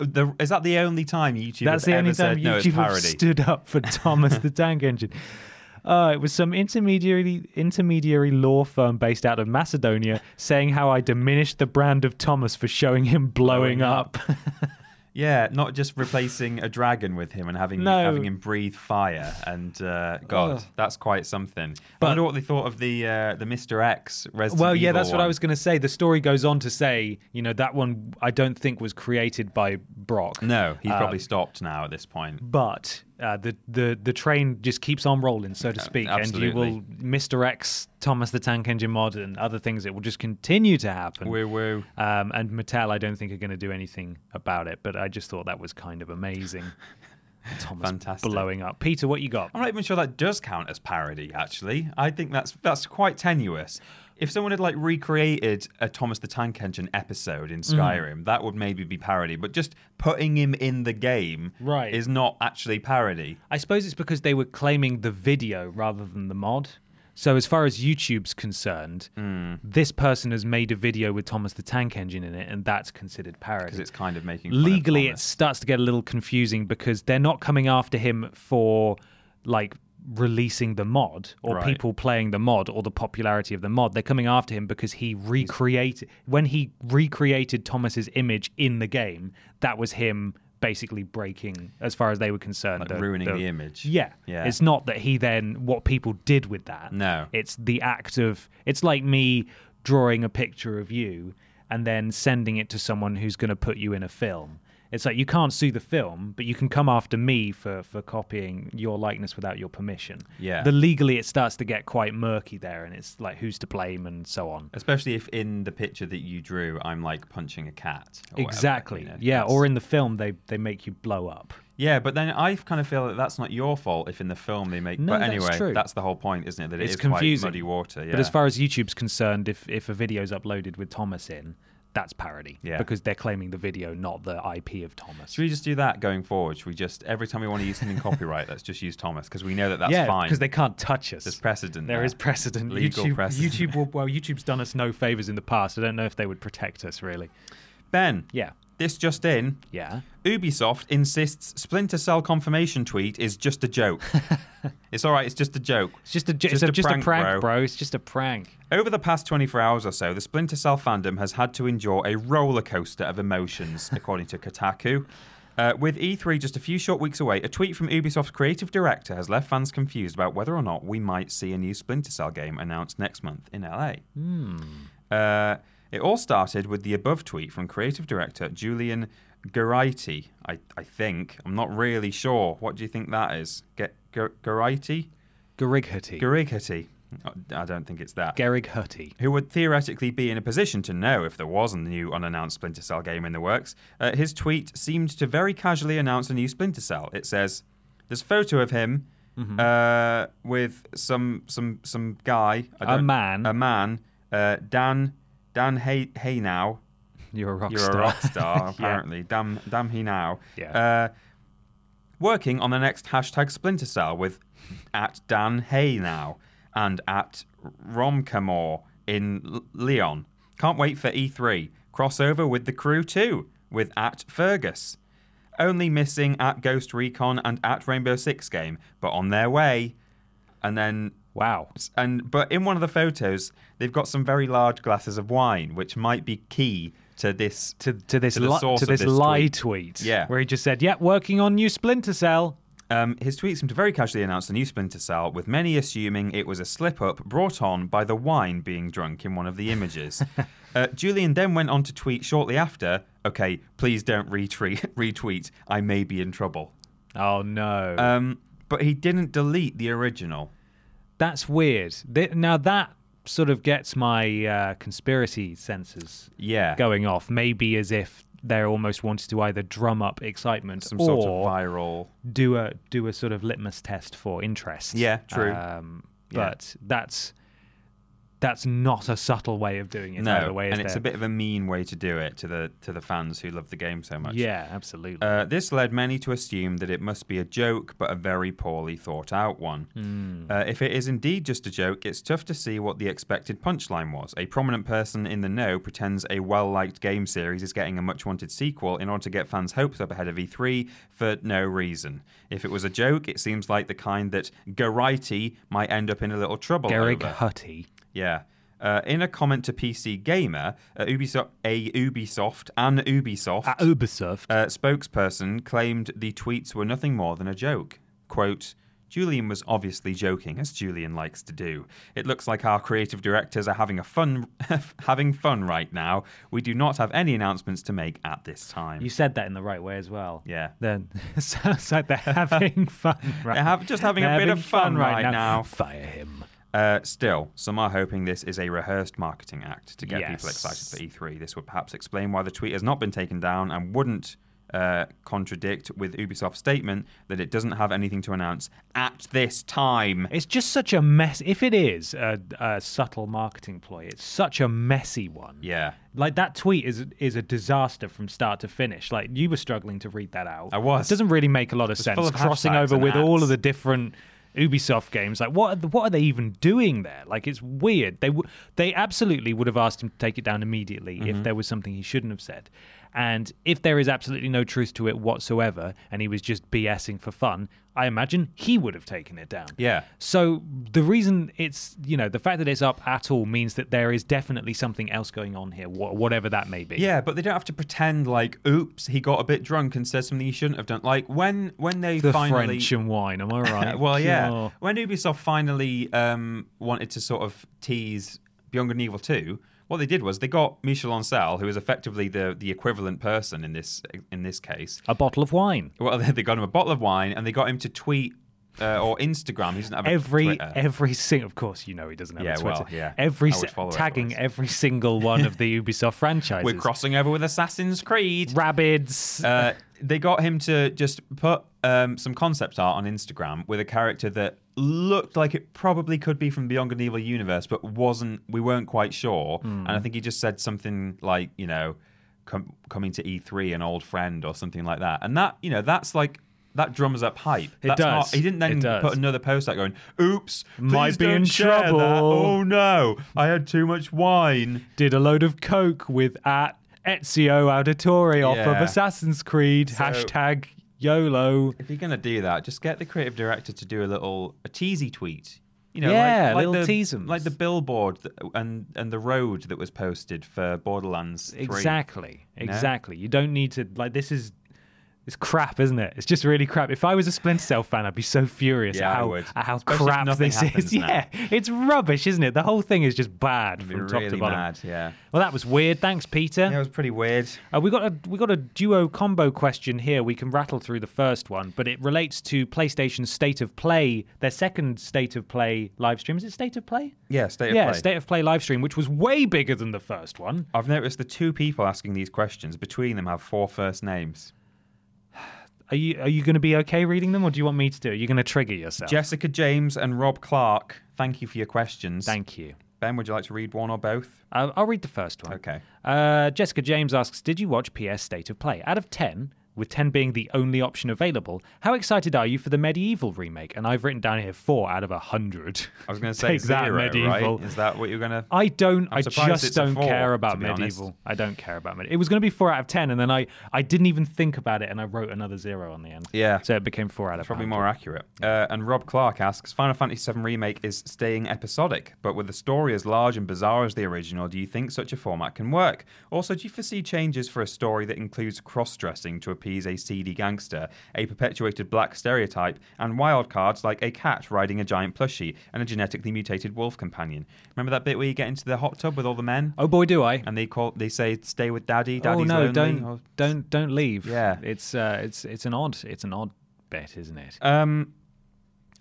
the, is that the only time YouTube That's has the only time no, YouTube stood up for Thomas the Tank Engine. Uh, it was some intermediary intermediary law firm based out of Macedonia saying how I diminished the brand of Thomas for showing him blowing, Blowing up. Yeah, not just replacing a dragon with him and having No. having him breathe fire. And uh, God, Ugh. that's quite something. But- I wonder what they thought of the uh, the Mr. X Resident well, yeah, Evil that's what I was going to say. The story goes on to say, you know, that one I don't think was created by Brock. No, he's probably stopped now at this point. but uh, the the the train just keeps on rolling, so to speak, and you will. X, Thomas the Tank Engine mod, and other things. It will just continue to happen. Woo woo. Um, and Mattel, I don't think are going to do anything about it. But I just thought that was kind of amazing. Thomas Fantastic. blowing up. Peter, what you got? I'm not even sure that does count as parody. Actually, I think that's that's quite tenuous. If someone had like recreated a Thomas the Tank Engine episode in Mm. Skyrim, that would maybe be parody. But just putting him in the game Right. is not actually parody. I suppose it's because they were claiming the video rather than the mod. So as far as YouTube's concerned, Hmm. this person has made a video with Thomas the Tank Engine in it, and that's considered parody. because it's kind of making fun of legally it starts to get a little confusing because they're not coming after him for like releasing the mod or Right. people playing the mod or the popularity of the mod they're coming after him because he recreated when he recreated thomas's image in the game that was him basically breaking as far as they were concerned Like ruining the image. yeah Yeah. it's not that he then what people did with that No. it's the act of it's like me drawing a picture of you and then sending it to someone who's going to put you in a film it's like you can't sue the film but you can come after me for for copying your likeness without your permission Yeah. the legally it starts to get quite murky there and it's like who's to blame and so on Especially if in the picture that you drew, I'm like punching a cat. or whatever, exactly you know, yeah that's- or in the film they they make you blow up Yeah, but then I kind of feel that that's not your fault if in the film they make. No, but that's true. that's the whole point, isn't it? That it it's is quite confusing muddy water. Yeah. but as far as youtube's concerned if if a video's uploaded with thomas in that's parody Yeah. because they're claiming the video not the ip of thomas should we just do that going forward? Should we just every time we want to use something copyright, let's just use Thomas because we know that that's yeah, fine. because they can't touch us. There's precedent There there. is precedent. Legal YouTube, precedent. YouTube will, well, YouTube's done us no favors in the past. I don't know if they would protect us really. Ben, Yeah. This just in. Yeah. Ubisoft insists Splinter Cell confirmation tweet is just a joke. it's all right. It's just a joke. It's just a Just it's a just prank, a prank, bro. bro. It's just a prank. Over the past 24 hours or so, the Splinter Cell fandom has had to endure a roller coaster of emotions, according to Kotaku. Uh, with E3 just a few short weeks away, a tweet from Ubisoft's creative director has left fans confused about whether or not we might see a new Splinter Cell game announced next month in LA. Uh, It all started with the above tweet from creative director Julian Gerighty, I, I think. I'm not really sure. What do you think that is? Get Geraghty? Gerighty. Gerighty. I don't think it's that. Gerig Hutty. who would theoretically be in a position to know if there was a new unannounced Splinter Cell game in the works. Uh, his tweet seemed to very casually announce a new Splinter Cell. It says, "There's a photo of him uh, with some some some guy, A man. a man, uh, Dan Dan Hey Hey now." You're a rock You're star. a rock star, apparently. Damn, damn he now. Yeah. Uh, working on the next hashtag Splinter Cell with at Dan Hay now and at Romcamore in L- Leon. Can't wait for E3. Crossover with the crew too, with at Fergus. Only missing at Ghost Recon and at Rainbow Six Game, but on their way. And then Wow. and but in one of the photos, they've got some very large glasses of wine, which might be key to this To, to this, to li- to this, this lie tweet. tweet. Yeah. Where he just said, yeah, working on new Splinter Cell. Um, his tweet seemed to very casually announce the new Splinter Cell, with many assuming it was a slip up brought on by the wine being drunk in one of the images. uh, Julian then went on to tweet shortly after, okay, please don't retweet, retweet, I may be in trouble. Oh, no. Um, but he didn't delete the original. That's weird. Th- Now, that sort of gets my uh, conspiracy senses Yeah. going off. Maybe as if they're almost wanted to either drum up excitement Some or sort of viral. do a do a sort of litmus test for interest. Yeah, true. Um, Yeah. But that's that's not a subtle way of doing it. No, way, and it's there? a bit of a mean way to do it to the to the fans who love the game so much. Yeah, absolutely. Uh, this led many to assume that it must be a joke, but a very poorly thought out one. Hmm. Uh, if it is indeed just a joke, it's tough to see what the expected punchline was. A prominent person in the know pretends a well liked game series is getting a much wanted sequel in order to get fans' hopes up ahead of E3 for no reason. If it was a joke, it seems like the kind that Gerighty might end up in a little trouble. Over. Hutty. Yeah. Uh, in a comment to PC Gamer, uh, Ubisoft, a Ubisoft, an Ubisoft At Ubisoft. uh, spokesperson claimed the tweets were nothing more than a joke. Quote, Julian was obviously joking, as Julian likes to do. It looks like our creative directors are having a fun, having fun right now. We do not have any announcements to make at this time. you said that in the right way as well. Yeah. Then sounds like they're having fun. Right. They're have- just having a They're bit of fun right now. Fire him. Uh, still, some are hoping this is a rehearsed marketing act to get Yes. people excited for E3. This would perhaps explain why the tweet has not been taken down and wouldn't uh, contradict with Ubisoft's statement that it doesn't have anything to announce at this time. It's just such a mess. If it is a, a subtle marketing ploy, it's such a messy one. Yeah. Like that tweet is is a disaster from start to finish. Like you were struggling to read that out. I was. It doesn't really make a lot of sense. of Crossing over with all of the different Ubisoft games. Like what? Are the, what are they even doing there? Like it's weird. They w- they absolutely would have asked him to take it down immediately Mm-hmm. if there was something he shouldn't have said. And if there is absolutely no truth to it whatsoever, and he was just BSing for fun, I imagine he would have taken it down. Yeah. So the reason it's you know the fact that it's up at all means that there is definitely something else going on here, wha- whatever that may be. Yeah, but they don't have to pretend like, oops, he got a bit drunk and said something he shouldn't have done. Like when when they the finally French and wine. Am I right? well, yeah. Oh. When Ubisoft finally um, wanted to sort of tease Beyond Good and Evil 2, what they did was they got Michel Ancel, who is effectively the the equivalent person in this in this case. A bottle of wine. Well, they got him a bottle of wine and they got him to tweet uh, or Instagram. He doesn't have a Every Twitter. every single, of course, you know he doesn't have Yeah, a Twitter. well, yeah. Every I would si- follow tagging every single one of the Ubisoft franchises. We're crossing over with Assassin's Creed. Rabbids. Uh, they got him to just put um, some concept art on Instagram with a character that looked like it probably could be from Beyond Good and Evil universe, but wasn't. We weren't quite sure. Hmm. And I think he just said something like, you know, com- coming to E3, an old friend, or something like that. And that, you know, that's like. That drums up hype. It That's does. Not, he didn't then put another post out going, "Oops, Might be in share that. trouble." Oh no, I had too much wine." did a load of coke with at Ezio Auditore off of Assassin's Creed. So- hashtag YOLO. If you're gonna do that, just get the creative director to do a little a teasy tweet. You know, Yeah, like, like little the, teasums. like the billboard that, and and the road that was posted for Borderlands. 3. Exactly. Exactly. You don't need to like this is It's crap, isn't it? It's just really crap. If I was a Splinter Cell fan, I'd be so furious Yeah, at how, at how Especially crap this is. now. Yeah, it's rubbish, isn't it? The whole thing is just bad from top really to bottom. mad. Yeah. Well, that was weird. Thanks, Peter. Yeah, it was pretty weird. Uh, we got a we got a duo combo question here. We can rattle through the first one, but it relates to PlayStation's State of Play, their second State of Play live stream. Is it State of Play? Yeah, state of yeah, play. State of Play live stream, which was way bigger than the first one. I've noticed the two people asking these questions between them have four first names. Are you are you going to be okay reading them, or do you want me to do it? You're going to trigger yourself. Jessica James and Rob Clark. Thank you for your questions. Thank you. Ben, would you like to read one or both? I'll, I'll read the first one. Okay. Uh, Jessica James asks, "Did you watch PS State of Play? Out of ten, with ten being the only option available, how excited are you for the MediEvil remake?" And I've written down here four out of a hundred. I was going to say Take that, zero, MediEvil. right? Is that what you're going to? I don't. I'm I just don't four, care about be honest. MediEvil. I don't care about MediEvil. It was going to be four out of ten, and then I, I didn't even think about it, and I wrote another zero on the end. Yeah. So it became four out of Probably 100. more accurate. Uh, and Rob Clark asks Final Fantasy VII Remake is staying episodic, but with the story as large and bizarre as the original, do you think such a format can work? Also, do you foresee changes for a story that includes cross dressing to appease a seedy gangster, a perpetuated black stereotype, and wild cards like a cat riding a giant plushie and a genetically mutated wolf companion? Remember that bit where you get into the hot tub with all the men? Oh boy, do I! And they call they say stay with daddy, daddy's oh no, lonely. don't or- don't don't leave. Yeah. it's uh, it's it's an odd it's an odd bet, isn't it? Um,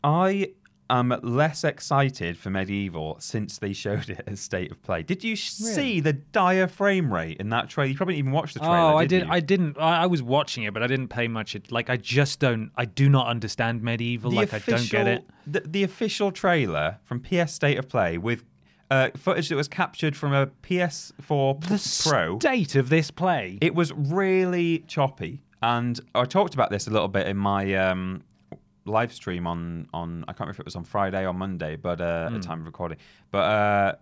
I am less excited for MediEvil since they showed it as State of Play. Did you sh- see the dire frame rate in that trailer? You probably didn't even watch the trailer. oh, I did. did. I didn't. I, I was watching it, but I didn't pay much. It like I just don't. I do not understand MediEvil. The like I don't get it. The, the official trailer from PS State of Play with uh, footage that was captured from a PS4 The Pro. state of this play. It was really choppy, and I talked about this a little bit in my um, live stream on on I can't remember if it was on Friday or Monday, but uh, at the time of recording. But uh,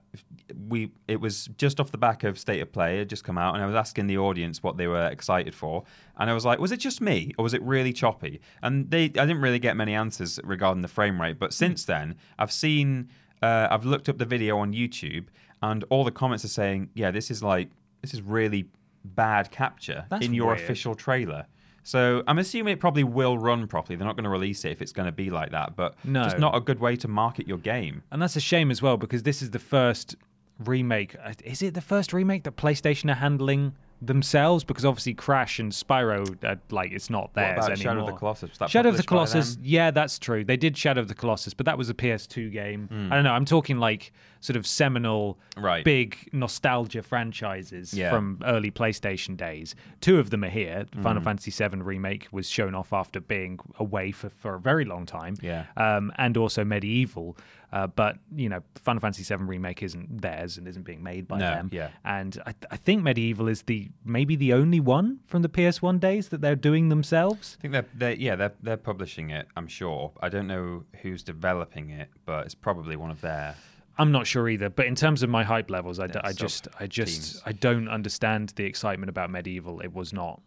we it was just off the back of State of Play. It had just come out, and I was asking the audience what they were excited for, and I was like, was it just me or was it really choppy? And they I didn't really get many answers regarding the frame rate. But since then, I've seen uh, I've looked up the video on YouTube, and all the comments are saying, yeah, this is like this is really bad capture That's in your weird. official trailer. So I'm assuming it probably will run properly. They're not going to release it if it's going to be like that, but No. just not a good way to market your game. And that's a shame as well because this is the first remake. Is it the first remake that PlayStation are handling themselves? Because obviously Crash and Spyro, uh, like it's not What theirs about anymore. Shadow of the Colossus? Shadow of the Colossus, yeah, that's true. They did Shadow of the Colossus, but that was a PS2 game. Hmm. I don't know. I'm talking like sort of seminal, Right. big nostalgia franchises Yeah. from early PlayStation days. Two of them are here. Hmm. Final Fantasy VII remake was shown off after being away for, for a very long time. Yeah. Um, and also MediEvil. Uh, but you know, Final Fantasy VII remake isn't theirs and isn't being made by No, them. yeah. And I, I think MediEvil is the maybe the only one from the PS1 days that they're doing themselves. I think they're, they're yeah they're they're publishing it. I'm sure. I don't know who's developing it, but it's probably one of their. I'm not sure either, but in terms of my hype levels, I, d- Yeah, I just, I just, sub-teams. I don't understand the excitement about MediEvil. It was not.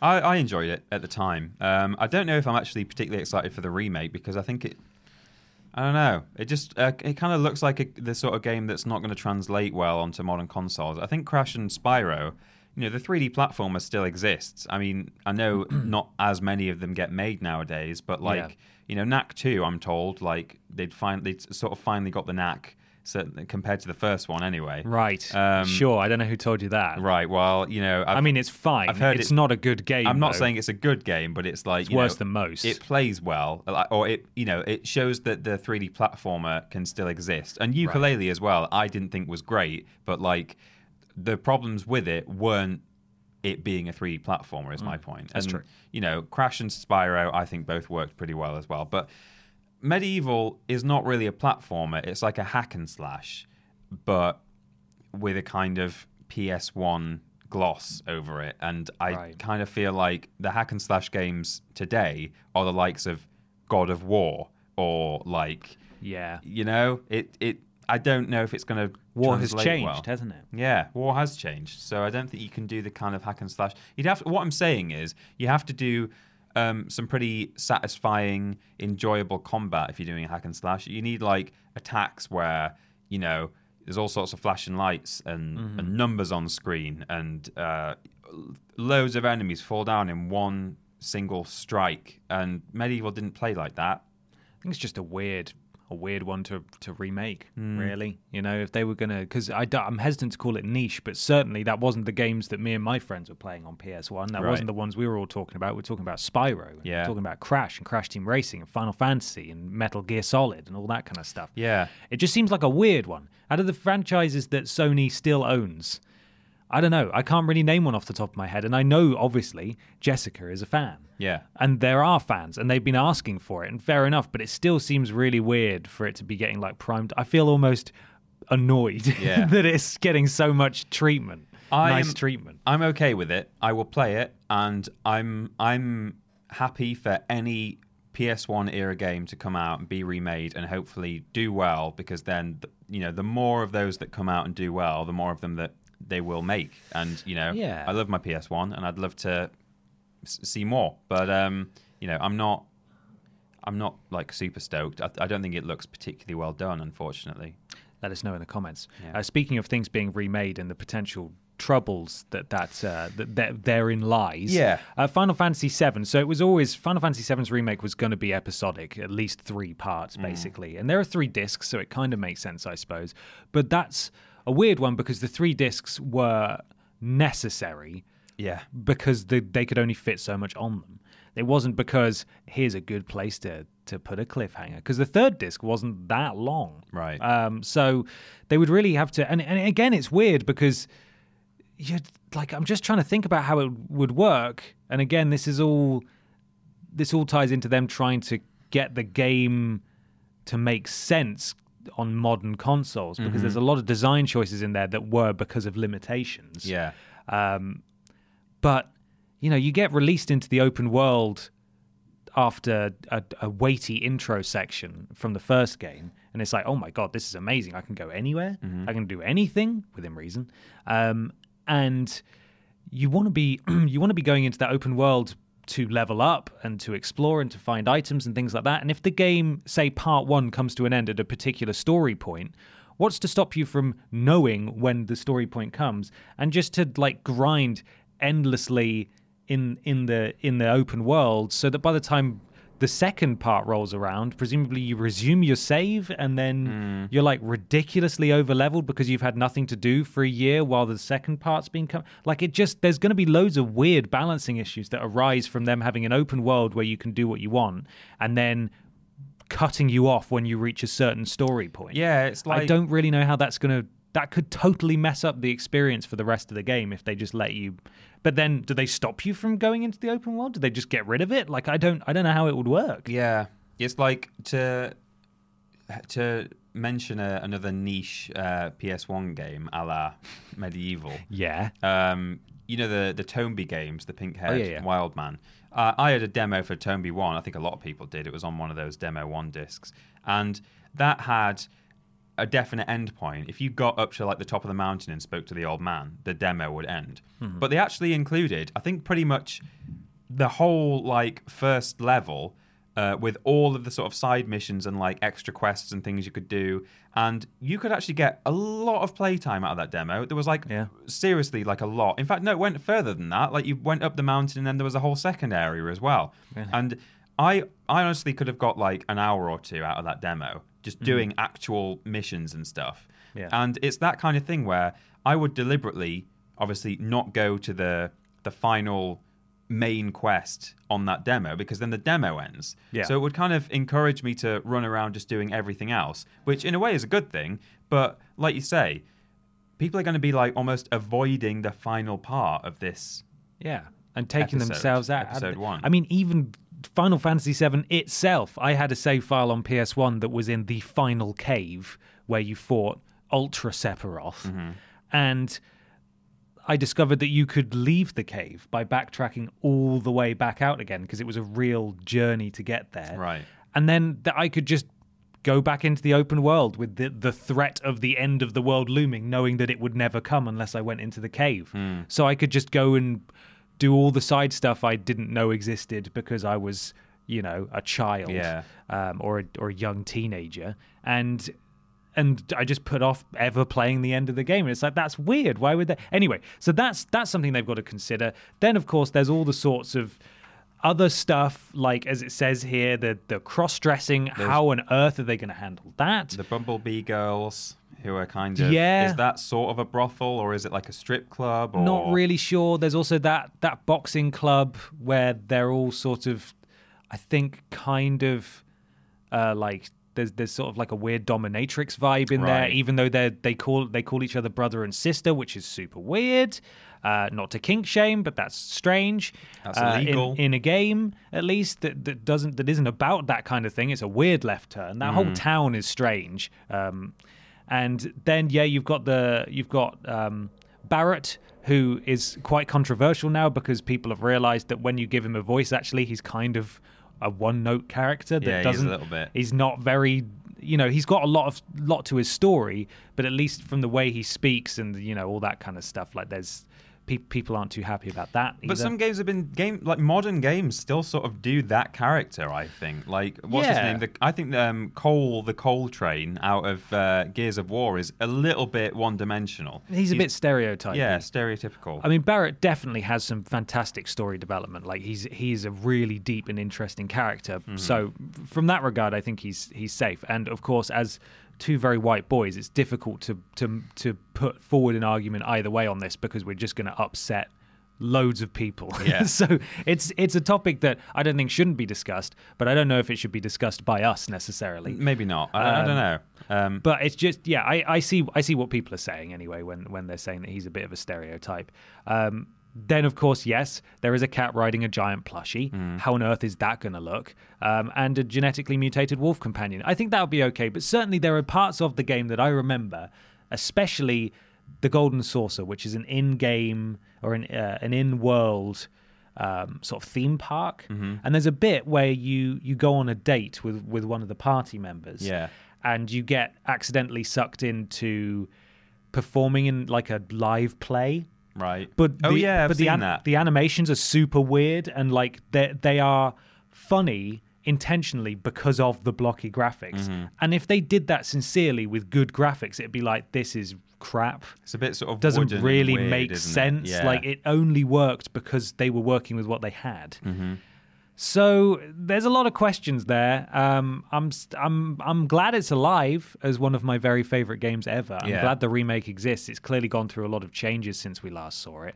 I, I enjoyed it at the time. Um, I don't know if I'm actually particularly excited for the remake because I think it. I don't know. It just uh, it kind of looks like a, the sort of game that's not going to translate well onto modern consoles. I think Crash and Spyro, you know, the 3D platformer still exists. I mean, I know not as many of them get made nowadays, but like Yeah. you know, Knack 2, I'm told, like they'd find they sort of finally got the knack, certainly compared to the first one anyway. Right. Um, sure. I don't know who told you that. Right. Well, you know, I've, I mean, it's fine. I've heard it's it- not a good game. I'm not though. saying it's a good game, but it's like It's you worse know, than most. It plays well, or it you know it shows that the 3D platformer can still exist. And Yooka-Laylee as well. I didn't think was great, but like the problems with it weren't it being a 3D platformer. Is my point. Mm. that's and, true. You know, Crash and Spyro, I think both worked pretty well as well. But MediEvil is not really a platformer. It's like a hack and slash, but with a kind of PS1 gloss over it. And I Right. kind of feel like the hack and slash games today are the likes of God of War or like, Yeah. you know, it, it, I don't know if it's going to War has changed, well. hasn't it? Yeah, war has changed. So I don't think you can do the kind of hack and slash. You'd have to, what I'm saying is you have to do um, some pretty satisfying, enjoyable combat if you're doing a hack and slash. You need like attacks where you know there's all sorts of flashing lights and, Mm-hmm. and numbers on screen and uh, loads of enemies fall down in one single strike, and MediEvil didn't play like that. I think it's just a weird, a weird one to to remake. Hmm. Really, you know, if they were gonna, because I'm hesitant to call it niche, but certainly that wasn't the games that me and my friends were playing on PS One. That Right. wasn't the ones we were all talking about. We're talking about Spyro, and Yeah. we're talking about Crash and Crash Team Racing and Final Fantasy and Metal Gear Solid and all that kind of stuff. Yeah. It just seems like a weird one. Out of the franchises that Sony still owns, I don't know. I can't really name one off the top of my head. And I know, obviously, Jessica is a fan. Yeah. And there are fans, and they've been asking for it, and fair enough, but it still seems really weird for it to be getting like primed. I feel almost annoyed Yeah. that it's getting so much treatment. I nice treatment. I'm okay with it. I will play it, and I'm I'm happy for any PS1 era game to come out and be remade and hopefully do well because then th- you know the more of those that come out and do well, the more of them that they will make. And you know, Yeah. I love my PS1 and I'd love to s- see more, but um, you know, I'm not. I'm not like super stoked. I, I don't think it looks particularly well done, unfortunately. Let us know in the comments. Yeah. Uh, speaking of things being remade and the potential troubles that that, uh, that, that therein lies. Yeah. Uh, Final Fantasy VII. So it was always Final Fantasy VII's remake was going to be episodic, at least three parts Mm. basically, and there are three discs, so it kind of makes sense, I suppose. But that's a weird one because the three discs were necessary Yeah. because the, they could only fit so much on them. It wasn't because here's a good place to to put a cliffhanger because the third disc wasn't that long, Right. Um, so they would really have to. And, and again, it's weird because you like I'm just trying to think about how it would work. And again, this is all this all ties into them trying to get the game to make sense on modern consoles because there's a lot of design choices in there that were because of limitations. Yeah. Um, but you know, you get released into the open world after a, a weighty intro section from the first game, and it's like, oh my god, this is amazing! I can go anywhere, I can do anything within reason, um, and you want to be you want to be going into that open world to level up and to explore and to find items and things like that. And if the game, say, part one comes to an end at a particular story point, what's to stop you from knowing when the story point comes and just to like grind endlessly in in the in the open world so that by the time the second part rolls around presumably you resume your save and then hmm. you're like ridiculously over leveled because you've had nothing to do for a year while the second part's been come like it just there's going to be loads of weird balancing issues that arise from them having an open world where you can do what you want and then cutting you off when you reach a certain story point Yeah, it's like I don't really know how that's going to. That could totally mess up the experience for the rest of the game if they just let you. But then, do they stop you from going into the open world? Do they just get rid of it? Like, I don't, I don't know how it would work. Yeah, it's like to to mention a, another niche uh, PS1 game, a la MediEvil. Yeah. Um, you know the the Tombi games, the pink haired Oh, yeah, yeah. Wild Man. Uh, I had a demo for Tombi One. I think a lot of people did. It was on one of those demo one discs, and that had a definite end point. If you got up to like the top of the mountain and spoke to the old man, the demo would end. Mm-hmm. But they actually included, I think, pretty much the whole like first level uh, with all of the sort of side missions and like extra quests and things you could do, and you could actually get a lot of playtime out of that demo. There was like Yeah. seriously like a lot. In fact, no, it went further than that. Like you went up the mountain and then there was a whole second area as well. And I I honestly could have got like an hour or two out of that demo just doing mm-hmm. actual missions and stuff. Yeah. And it's that kind of thing where I would deliberately obviously not go to the the final main quest on that demo because then the demo ends. Yeah. So it would kind of encourage me to run around just doing everything else, which in a way is a good thing. But like you say, people are going to be like almost avoiding the final part of this. Yeah. And taking Episode- themselves out. episode one. I mean, even Final Fantasy VII itself, I had a save file on PS1 that was in the final cave where you fought Ultra Sephiroth. Mm-hmm. And I discovered that you could leave the cave by backtracking all the way back out again because it was a real journey to get there. Right. And then that I could just go back into the open world with the, the threat of the end of the world looming, knowing that it would never come unless I went into the cave. Hmm. So I could just go and do all the side stuff I didn't know existed because I was, you know, a child Yeah. um, or, a, or a young teenager. And and I just put off ever playing the end of the game. And it's like that's weird. Why would they? Anyway, so that's that's something they've got to consider. Then of course there's all the sorts of other stuff like as it says here the the cross dressing. How on earth are they going to handle that? The Bumblebee girls who are kind of Yeah. Is that sort of a brothel or is it like a strip club? Or... Not really sure. There's also that that boxing club where they're all sort of, I think, kind of, uh, like there's there's sort of like a weird dominatrix vibe in there. Even though they they call they call each other brother and sister, which is super weird. Uh, not to kink shame, but that's strange. That's Uh, in- illegal. in, a game, at least that, that doesn't that isn't about that kind of thing. It's a weird left turn. That Mm. whole town is strange. Um, and then yeah, you've got the you've got um, Barrett, who is quite controversial now because people have realised that when you give him a voice, actually he's kind of a one note character that Yeah, he is a doesn't. little bit. He's not very. You know, he's got a lot of lot to his story, but at least from the way he speaks and you know all that kind of stuff, like there's pe- people aren't too happy about that. But some games have been game like modern games still sort of do that character. I think like what's his name? The, I think um, Cole the Cole Train out of uh, Gears of War is a little bit one dimensional. he's a bit stereotyped. yeah stereotypical. I mean, Barrett definitely has some fantastic story development. Like he's he's a really deep and interesting character. Mm-hmm. So from that regard, I think he's he's safe. And of course, as two very white boys, it's difficult to to to put forward an argument either way on this because we're just going to upset loads of people. Yeah. so it's it's a topic that I don't think shouldn't be discussed, but I don't know if it should be discussed by us necessarily. Maybe not. I, I don't know. Um, But it's just yeah, I, I see I see what people are saying anyway when when they're saying that he's a bit of a stereotype. Um, then of course yes, there is a cat riding a giant plushie. How on earth is that going to look? Um, and a genetically mutated wolf companion. I think that would be okay, but certainly there are parts of the game that I remember, especially the Golden Saucer, which is an in-game or an uh, an in-world um, sort of theme park. And there's a bit where you you go on a date with with one of the party members Yeah. and you get accidentally sucked into performing in like a live play. Right. But oh the, yeah, I've but seen the, an- that. the animations are super weird and like they they are funny intentionally because of the blocky graphics. Mm-hmm. And if they did that sincerely with good graphics, it'd be like this is crap. it's a bit sort of Doesn't wooden and really weird, make isn't it? sense. Yeah. Like it only worked because they were working with what they had. Mm-hmm. So there's a lot of questions there. Um, I'm st- I'm I'm glad it's alive as one of my very favorite games ever. I'm Yeah. glad the remake exists. It's clearly gone through a lot of changes since we last saw it,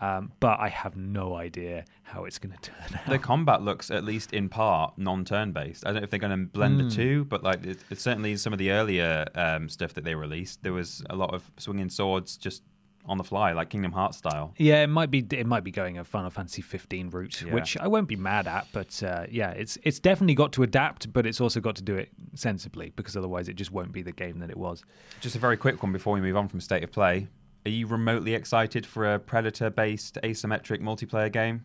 um, but I have no idea how it's going to turn out. the combat looks at least in part non-turn based. I don't know if they're going to blend Hmm. the two, but like it, it's certainly some of the earlier um, stuff that they released, there was a lot of swinging swords just on the fly, like Kingdom Hearts style. Yeah, it might be it might be going a Final Fantasy 15 route, Yeah. which I won't be mad at. But uh, yeah, it's it's definitely got to adapt, but it's also got to do it sensibly because otherwise it just won't be the game that it was. Just a very quick one before we move on from State of Play. Are you remotely excited for a Predator-based asymmetric multiplayer game?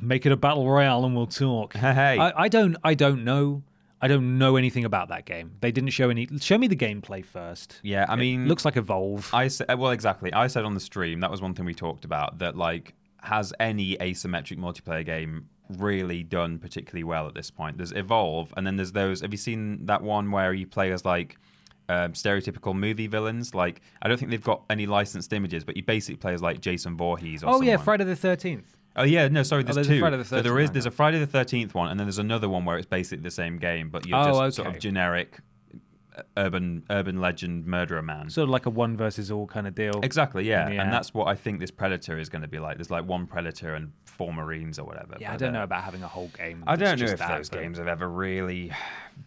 Make it a battle royale and we'll talk. Hey. I, I don't I don't know. I don't know anything about that game. They didn't show any. Show me the gameplay first. Yeah, I It mean, looks like Evolve. I said, well, exactly. I said on the stream that was one thing we talked about that like has any asymmetric multiplayer game really done particularly well at this point? There's Evolve, and then there's those. Have you seen that one where you play as like um, stereotypical movie villains? Like I don't think they've got any licensed images, but you basically play as like Jason Voorhees. Or oh yeah, someone. Friday the Thirteenth. Oh yeah, no, sorry. There's, there's a two. Friday the so there 13th is. one, There's a Friday the Thirteenth one, and then there's another one where it's basically the same game, but you're Oh, just sort of generic uh, urban urban legend murderer man. Sort of like a one versus all kind of deal. Exactly, yeah. And that's what I think this Predator is going to be like. There's like one Predator and four Marines or whatever. Yeah, I don't uh, know about having a whole game. I don't know if that, those but games have ever really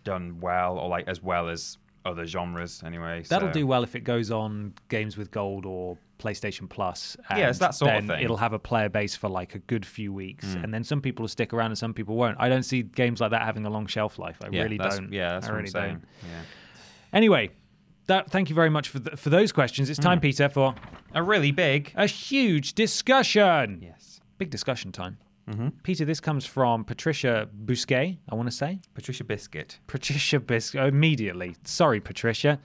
done well or like as well as other genres anyway. That'll do well if it goes on Games with Gold or PlayStation Plus. Yeah, it's that sort of thing. It'll have a player base for like a good few weeks, hmm. and then some people will stick around and some people won't. I don't see games like that having a long shelf life. I Yeah, really don't. Yeah, that's I what really I'm saying. don't. Yeah. Anyway, that, thank you very much for th- for those questions. It's time, hmm. Peter, for A really big. a huge discussion. Yes. Big discussion time. Mm-hmm. Peter, this comes from Patricia Bousquet, I want to say. Patricia Biscuit. Patricia Biscuit, immediately. Sorry, Patricia.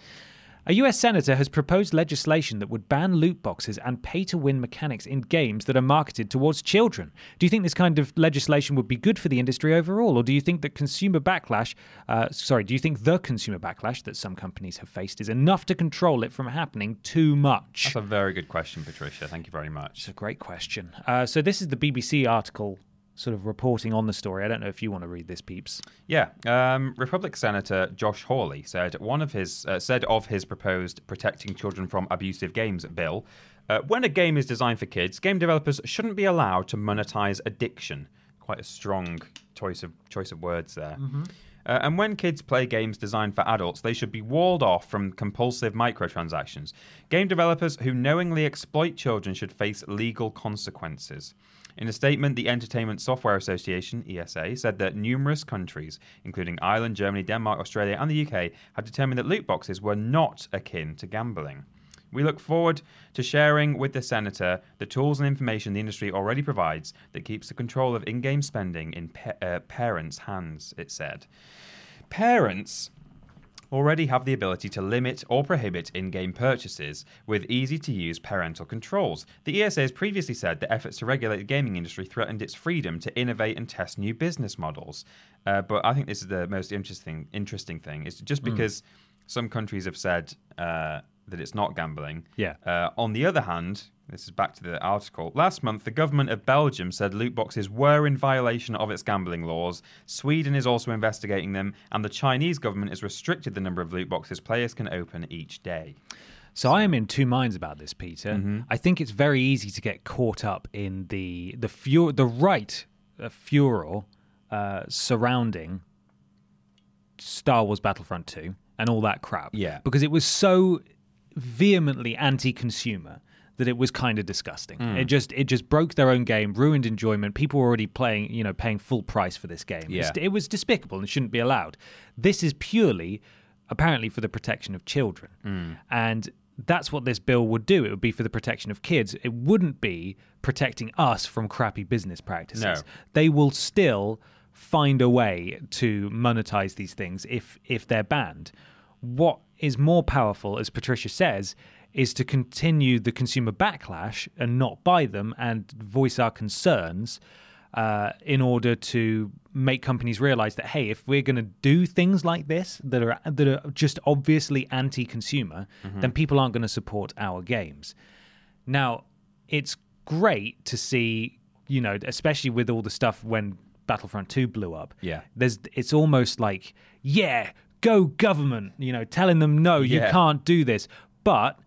A US senator has proposed legislation that would ban loot boxes and pay to win mechanics in games that are marketed towards children. Do you think this kind of legislation would be good for the industry overall, or do you think that consumer backlash, uh, sorry, do you think the consumer backlash that some companies have faced is enough to control it from happening too much? That's a very good question, Patricia. Thank you very much. It's a great question. Uh, so, this is the BBC article sort of reporting on the story. I don't know if you want to read this, peeps. Yeah, um, Republic Senator Josh Hawley said one of his uh, said of his proposed protecting children from abusive games bill. Uh, when a game is designed for kids, game developers shouldn't be allowed to monetize addiction. Quite a strong choice of choice of words there. Uh, and when kids play games designed for adults, they should be walled off from compulsive microtransactions. Game developers who knowingly exploit children should face legal consequences. In a statement, the Entertainment Software Association, ESA, said that numerous countries, including Ireland, Germany, Denmark, Australia, and the UK, had determined that loot boxes were not akin to gambling. We look forward to sharing with the Senator the tools and information the industry already provides that keeps the control of in game spending in pa- uh, parents' hands, it said. Parents already have the ability to limit or prohibit in game purchases with easy to use parental controls. The ESA has previously said that efforts to regulate the gaming industry threatened its freedom to innovate and test new business models. Uh, but I think this is the most interesting interesting thing is just because some countries have said uh, that it's not gambling. Yeah. Uh, on the other hand, this is back to the article. Last month, the government of Belgium said loot boxes were in violation of its gambling laws. Sweden is also investigating them, and the Chinese government has restricted the number of loot boxes players can open each day. So I am in two minds about this, Peter. I think it's very easy to get caught up in the the fur- the right uh, furor uh, surrounding Star Wars Battlefront 2 and all that crap. Yeah. Because it was so vehemently anti-consumer that it was kind of disgusting. Hmm. It just it just broke their own game, ruined enjoyment. People were already playing, you know, paying full price for this game. Yeah. It was despicable and shouldn't be allowed. This is purely apparently for the protection of children. Hmm. And that's what this bill would do. It would be for the protection of kids. It wouldn't be protecting us from crappy business practices. No. They will still find a way to monetize these things if if they're banned. What is more powerful, as Patricia says, is to continue the consumer backlash and not buy them and voice our concerns uh, in order to make companies realize that hey, if we're going to do things like this that are that are just obviously anti-consumer, then people aren't going to support our games. Now, it's great to see, you know, especially with all the stuff when Battlefront 2 blew up. Yeah. There's it's almost like, yeah, go government, you know, telling them no, you can't do this. But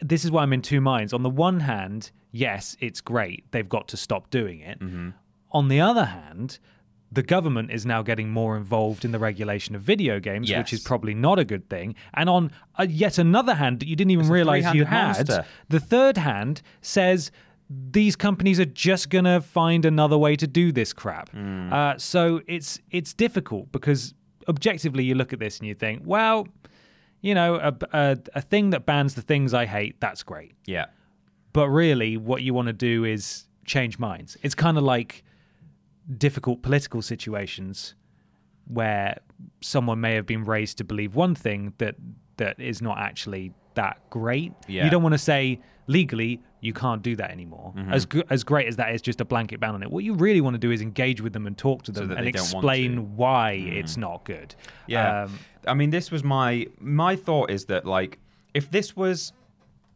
this is why I'm in two minds. On the one hand, yes, it's great. They've got to stop doing it. Mm-hmm. On the other hand, the government is now getting more involved in the regulation of video games, which is probably not a good thing. And on uh, yet another hand that you didn't even It's realize you had, monster. the third hand says these companies are just gonna find another way to do this crap. Hmm. Uh, so it's it's difficult because objectively you look at this and you think, well, you know, a, a, a thing that bans the things I hate, that's great. Yeah. But really, what you want to do is change minds. It's kind of like difficult political situations where someone may have been raised to believe one thing that that is not actually that great. Yeah. You don't want to say legally you can't do that anymore. Mm-hmm. As as great as that is, just a blanket ban on it. What you really want to do is engage with them and talk to them that and they don't want explain. Mm. why it's not good. Yeah. Um, I mean, this was my my thought is that like if this was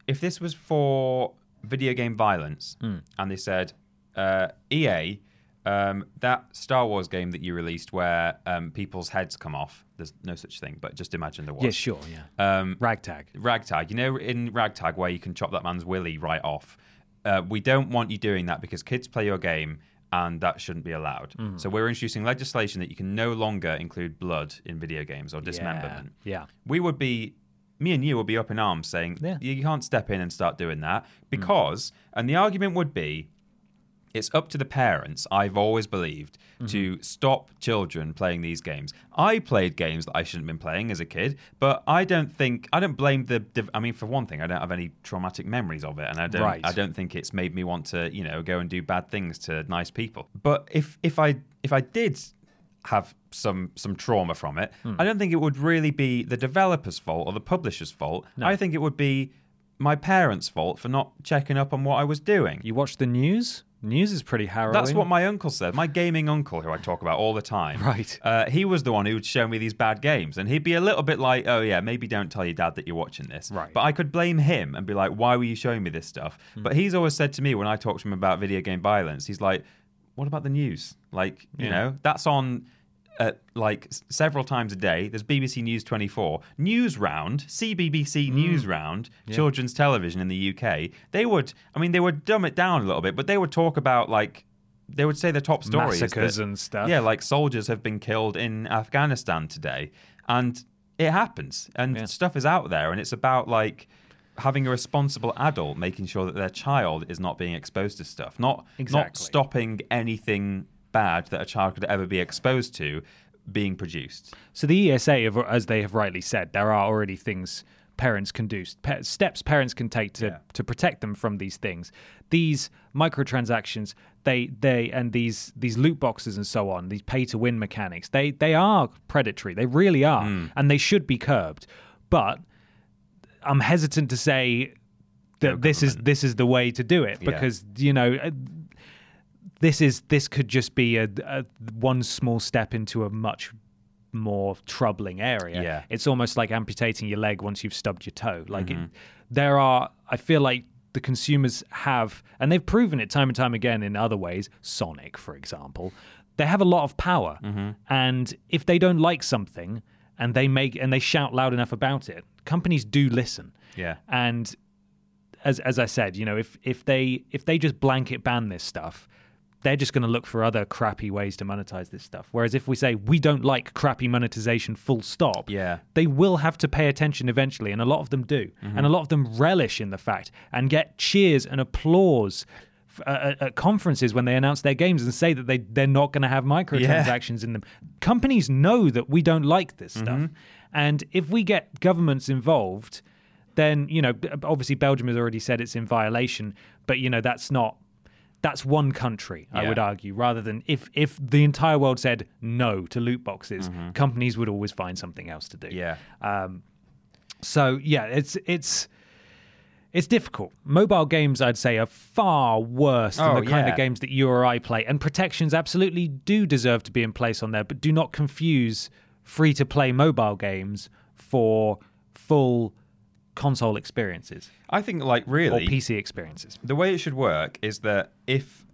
if this was for video game violence, Hmm. and they said uh, EA. Um, that Star Wars game that you released where um, people's heads come off. There's no such thing, but just imagine there was. yeah, sure, yeah. Um, Ragtag. ragtag. You know, in ragtag where you can chop that man's willy right off. Uh, we don't want you doing that because kids play your game and that shouldn't be allowed. Mm. So we're introducing legislation that you can no longer include blood in video games or dismemberment. Yeah. We would be. Me and you would be up in arms saying Yeah. you can't step in and start doing that because, and the argument would be, it's up to the parents, I've always believed, to stop children playing these games. I played games that I shouldn't have been playing as a kid, but I don't think I don't blame the. I mean, for one thing, I don't have any traumatic memories of it, and I don't. Right. I don't think it's made me want to, you know, go and do bad things to nice people. But if if I if I did have some some trauma from it. Hmm. I don't think it would really be the developer's fault or the publisher's fault. No. I think it would be my parents' fault for not checking up on what I was doing. You watch the news? News is pretty harrowing. That's what my uncle said. My gaming uncle, who I talk about all the time. Right. Uh, he was the one who would show me these bad games. And he'd be a little bit like, oh, yeah, maybe don't tell your dad that you're watching this. Right. But I could blame him and be like, why were you showing me this stuff? Hmm. But he's always said to me when I talk to him about video game violence, he's like, what about the news? Like, you Yeah. know, that's on. Uh, like several times a day, there's BBC News 24, News Round, CBBC Hmm. News Round, children's television in the UK. They would, I mean, they would dumb it down a little bit, but they would talk about like, they would say the top stories Massacres that- and stuff. Yeah, like soldiers have been killed in Afghanistan today, and it happens, and Yeah. stuff is out there, and it's about like having a responsible adult making sure that their child is not being exposed to stuff, not not stopping anything bad that a child could ever be exposed to being produced. So the ESA, as they have rightly said, there are already things parents can do, steps parents can take to, Yeah. to protect them from these things. These microtransactions, they they and these these loot boxes and so on, these pay to win mechanics, they they are predatory. They really are, Hmm. and they should be curbed. But I'm hesitant to say that this is this is the way to do it Yeah. because you know. This is this could just be a, a one small step into a much more troubling area. Yeah. It's almost like amputating your leg once you've stubbed your toe. Like Mm-hmm. it, there are, I feel like the consumers have, and they've proven it time and time again in other ways. Sonic, for example, they have a lot of power, Mm-hmm. and if they don't like something and they make and they shout loud enough about it, companies do listen. Yeah. And as as I said, you know, if if they if they just blanket ban this stuff, they're just going to look for other crappy ways to monetize this stuff. Whereas if we say we don't like crappy monetization, full stop, Yeah. they will have to pay attention eventually, and a lot of them do, mm-hmm. and a lot of them relish in the fact and get cheers and applause. f- uh, At, at conferences when they announce their games and say that they they're not going to have microtransactions in them, companies know that we don't like this stuff, mm-hmm. and if we get governments involved, then you know obviously Belgium has already said it's in violation, but you know that's not that's one country I would argue rather than if if the entire world said no to loot boxes, companies would always find something else to do. Yeah. Um, so yeah, it's it's it's difficult. Mobile games, I'd say, are far worse than Oh, the kind yeah. of games that you or I play. And protections absolutely do deserve to be in place on there, but do not confuse free to play mobile games for full console experiences I think, like, really or PC experiences. the way it should work is that if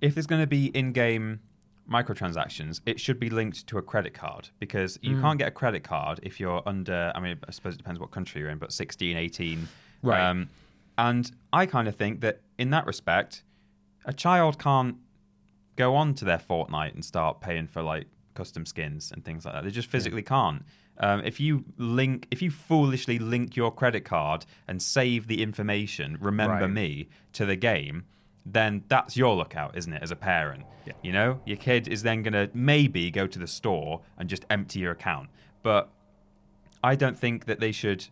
if there's going to be in-game microtransactions, it should be linked to a credit card because Mm. you can't get a credit card if you're under. I mean, I suppose it depends what country you're in, but 16, 18. Right. Um, and I kind of think that in that respect, a child can't go on to their Fortnite and start paying for like custom skins and things like that. They just physically can't. Um, if you link, if you foolishly link your credit card and save the information, remember Right. me to the game, then that's your lookout, isn't it? As a parent, you know, your kid is then going to maybe go to the store and just empty your account. But I don't think that they should.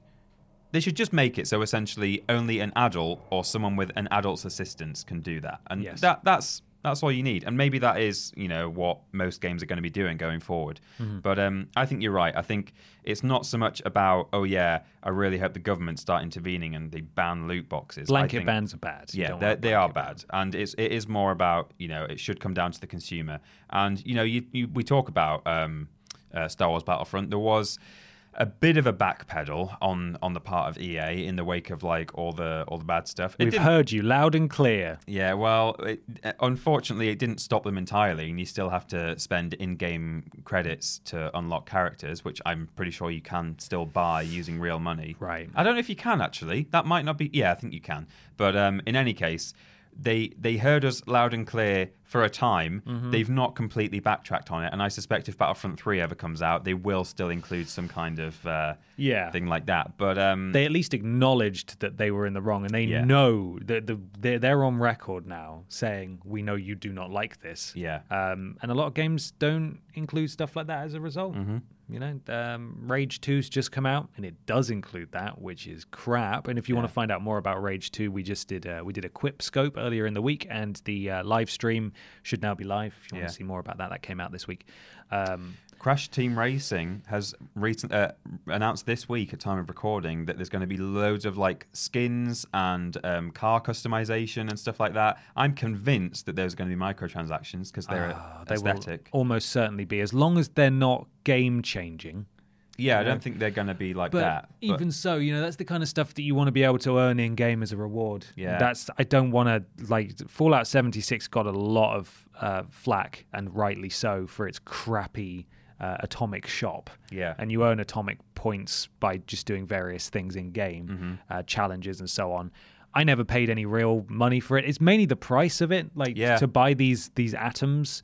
They should just make it so essentially only an adult or someone with an adult's assistance can do that, and Yes. that that's that's all you need. And maybe that is you know what most games are going to be doing going forward. Mm-hmm. But um, I think you're right. I think it's not so much about oh yeah, I really hope the government start intervening and they ban loot boxes. I Blanket think- bans are bad. You yeah, they they are bad, and it's it is more about you know it should come down to the consumer. And you know you, you we talk about um, uh, Star Wars Battlefront. There was a bit of a backpedal on on the part of EA in the wake of like all the all the bad stuff. It We've heard you loud and clear. yeah, well, it, unfortunately, it didn't stop them entirely, and you still have to spend in-game credits to unlock characters, which I'm pretty sure you can still buy using real money. Right. I don't know if you can actually. That might not be. Yeah, I think you can. But um, in any case, they they heard us loud and clear for a time. Mm-hmm. They've not completely backtracked on it, and I suspect if Battlefront Three ever comes out, they will still include some kind of uh, Yeah. thing like that. But um, They at least acknowledged that they were in the wrong, and they Yeah. know that the they're, they're on record now saying we know you do not like this. Yeah. Um, and a lot of games don't include stuff like that as a result. Mm-hmm. You know, um, Rage 2's just come out, and it does include that, which is crap. And if you want to find out more about Rage 2, we just did uh, we did a quip scope earlier in the week, and the uh, live stream should now be live. If you want Yeah. to see more about that, that came out this week. Um, Crash Team Racing has recent, uh, announced this week at time of recording that there's going to be loads of like skins and um, car customization and stuff like that. I'm convinced that there's going to be microtransactions because they're ah, they will almost certainly be, as long as they're not game changing. Yeah, I don't think they're going to be like But that. but- even so, you know, that's the kind of stuff that you want to be able to earn in game as a reward. Yeah. That's I don't want to like Fallout 76 got a lot of uh, flack and rightly so for its crappy uh, atomic shop. Yeah. And you earn atomic points by just doing various things in game, Mm-hmm. uh, challenges and so on. I never paid any real money for it. It's mainly the price of it, like Yeah. to buy these these atoms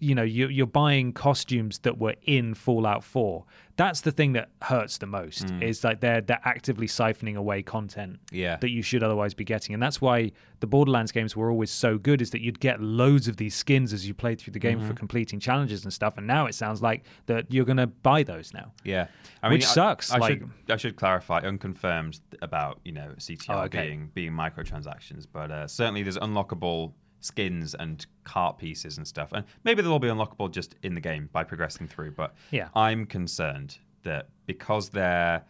you know you, you're buying costumes that were in fallout 4 that's the thing that hurts the most is like they're they're actively siphoning away content Yeah. that you should otherwise be getting. And that's why the borderlands games were always so good is that you'd get loads of these skins as you played through the game for completing challenges and stuff. And now it sounds like that you're going to buy those now. Yeah, I Which I- sucks, I, like- should I should clarify, unconfirmed about you know CTR Oh, okay. being being microtransactions, but uh, certainly there's unlockable skins and cart pieces and stuff, and maybe they'll all be unlockable just in the game by progressing through. But Yeah. I'm concerned that because they're,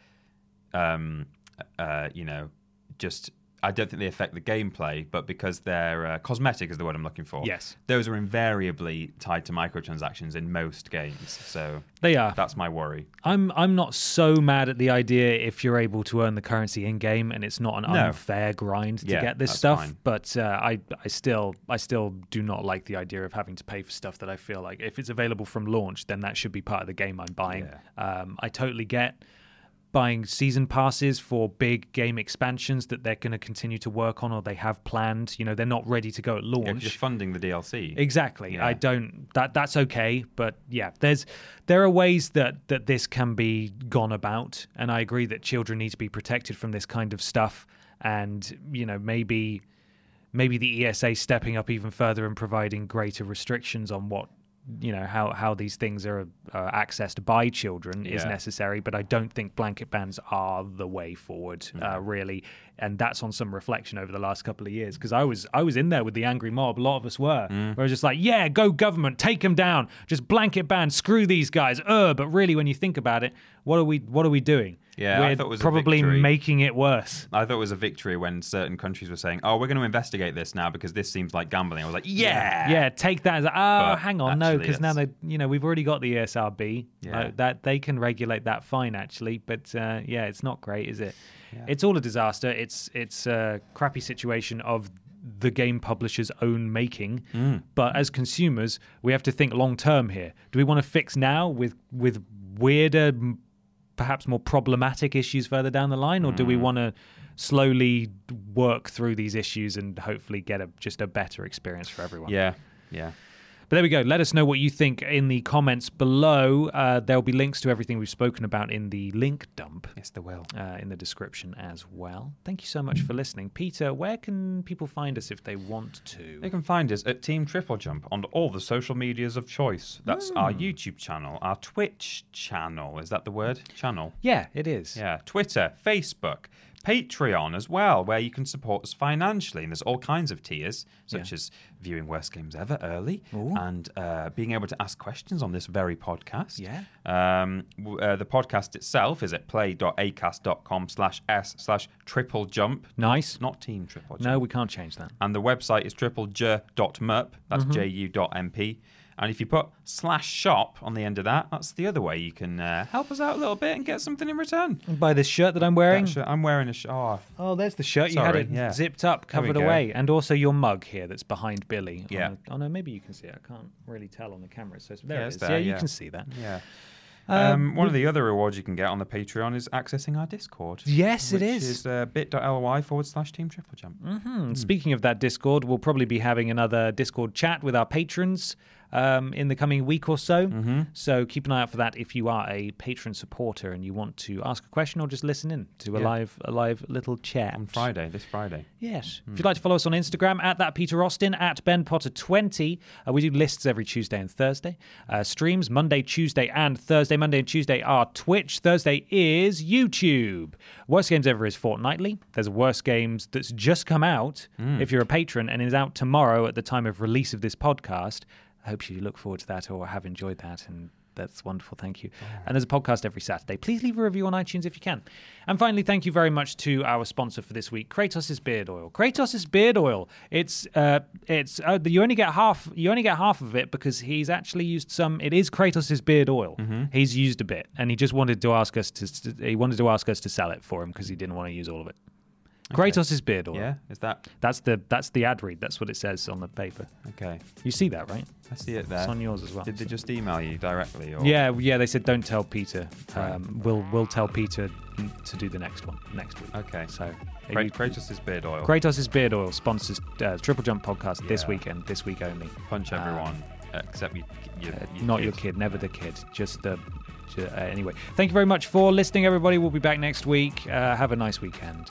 um, uh, you know, just. I don't think they affect the gameplay, but because they're uh, cosmetic is the word I'm looking for. Yes. those are invariably tied to microtransactions in most games. So they are that's my worry. I'm I'm not so mad at the idea if you're able to earn the currency in game and it's not an No. unfair grind to Yeah, get this stuff. fine. But uh, I I still I still do not like the idea of having to pay for stuff that I feel like if it's available from launch, then that should be part of the game I'm buying. Um, I totally get buying season passes for big game expansions that they're going to continue to work on or they have planned. You know, they're not ready to go at Yeah, launch. you're funding the DLC. Exactly. Yeah. I don't that that's okay, but yeah, there's there are ways that that this can be gone about and I agree that children need to be protected from this kind of stuff and you know, maybe maybe the ESA stepping up even further and providing greater restrictions on what you know how how these things are uh, accessed by children is necessary but i don't think blanket bans are the way forward uh, really and that's on some reflection over the last couple of years because i was i was in there with the angry mob a lot of us were where i was just like yeah go government take them down just blanket ban screw these guys uh but really when you think about it what are we what are we doing Yeah, I we're thought it was probably making it worse I thought it was a victory when certain countries were saying, "Oh, we're going to investigate this now because this seems like gambling." I was like, "Yeah, Yeah, take that as oh, But hang on, no, because now they, you know, we've already got the ESRB. Yeah. uh, that they can regulate that fine, actually. But uh, yeah, it's not great, is it? It's all a disaster. It's it's a crappy situation of the game publisher's own making. Mm. But as consumers, we have to think long term here. Do we want to fix now with with weirder, perhaps more problematic issues further down the line, or do Mm. we want to slowly work through these issues and hopefully get a just a better experience for everyone? yeah, yeah." There we go. Let us know what you think in the comments below. Uh, there'll be links to everything we've spoken about in the link dump Yes, there will. uh, in the description as well. Thank you so much for listening. Peter, where can people find us if they want to? They can find us at Team Triple Jump on all the social medias of choice. That's our YouTube channel, our Twitch channel. Is that the word? Channel. Yeah, it is. Yeah, Twitter, Facebook, Patreon as well, where you can support us financially. And there's all kinds of tiers, such as viewing Worst Games Ever early and uh, being able to ask questions on this very podcast. Yeah. Um, w- uh, the podcast itself is at play.acast.com slash s slash triple jump. Nice. Not team triple jump. No, we can't change that. And the website is triplej.merp. That's Mm-hmm. ju.mp. And if you put slash shop on the end of that, that's the other way you can uh, help us out a little bit and get something in return. And by this shirt that I'm wearing. That shirt- I'm wearing a shirt. Oh, Oh, there's the shirt. You Sorry, had it yeah. zipped up, covered away. And also your mug here that's behind Billy. Yeah. On a- oh, no, maybe you can see it. I can't really tell on the camera. So there Yeah, it's there, yeah, you can see that. yeah. Um, one of the other rewards you can get on the Patreon is accessing our Discord. Yes, it is. which is. is uh, bit.ly forward slash team triple jump. Hmm, Speaking of that Discord, we'll probably be having another Discord chat with our patrons um, in the coming week or so. Mm-hmm. So keep an eye out for that if you are a patron supporter and you want to ask a question or just listen in to a Yeah. live a live little chat On Friday, this Friday. Yes. If you'd like to follow us on Instagram, at that Peter Austin, at Ben Potter 20. Uh, we do lists every Tuesday and Thursday. Uh, streams Monday, Tuesday, and Thursday. Monday and Tuesday are Twitch. Thursday is YouTube. Worst Games Ever is fortnightly. There's a Worst Games that's just come out if you're a patron and is out tomorrow at the time of release of this podcast. I hope you look forward to that or have enjoyed that and that's wonderful. Thank you. And there's a podcast every Saturday. Please leave a review on iTunes if you can. And finally, thank you very much to our sponsor for this week, Kratos' Beard Oil. Kratos' Beard Oil. It's uh, it's uh, you only get half you only get half of it because he's actually used some. It is Kratos' beard oil. He's used a bit, and he just wanted to ask us to. He wanted to ask us to sell it for him because he didn't want to use all of it. Kratos' beard oil. Yeah, is that That's the that's the ad read. That's what it says on the paper. okay? You see that, right? I see it there. It's on yours as well. Did they just email you directly? Or? Yeah, yeah. They said don't tell Peter. Right. Um, we'll we'll tell Peter to do the next one next week. Okay. So Kra- you- Kratos' beard oil. Kratos' beard oil sponsors uh, Triple Jump podcast this weekend, this week only. Punch Um, everyone except you, you, Uh, you not your kid, never the kid, just the. uh, anyway, thank you very much for listening, everybody. We'll be back next week. Uh, have a nice weekend.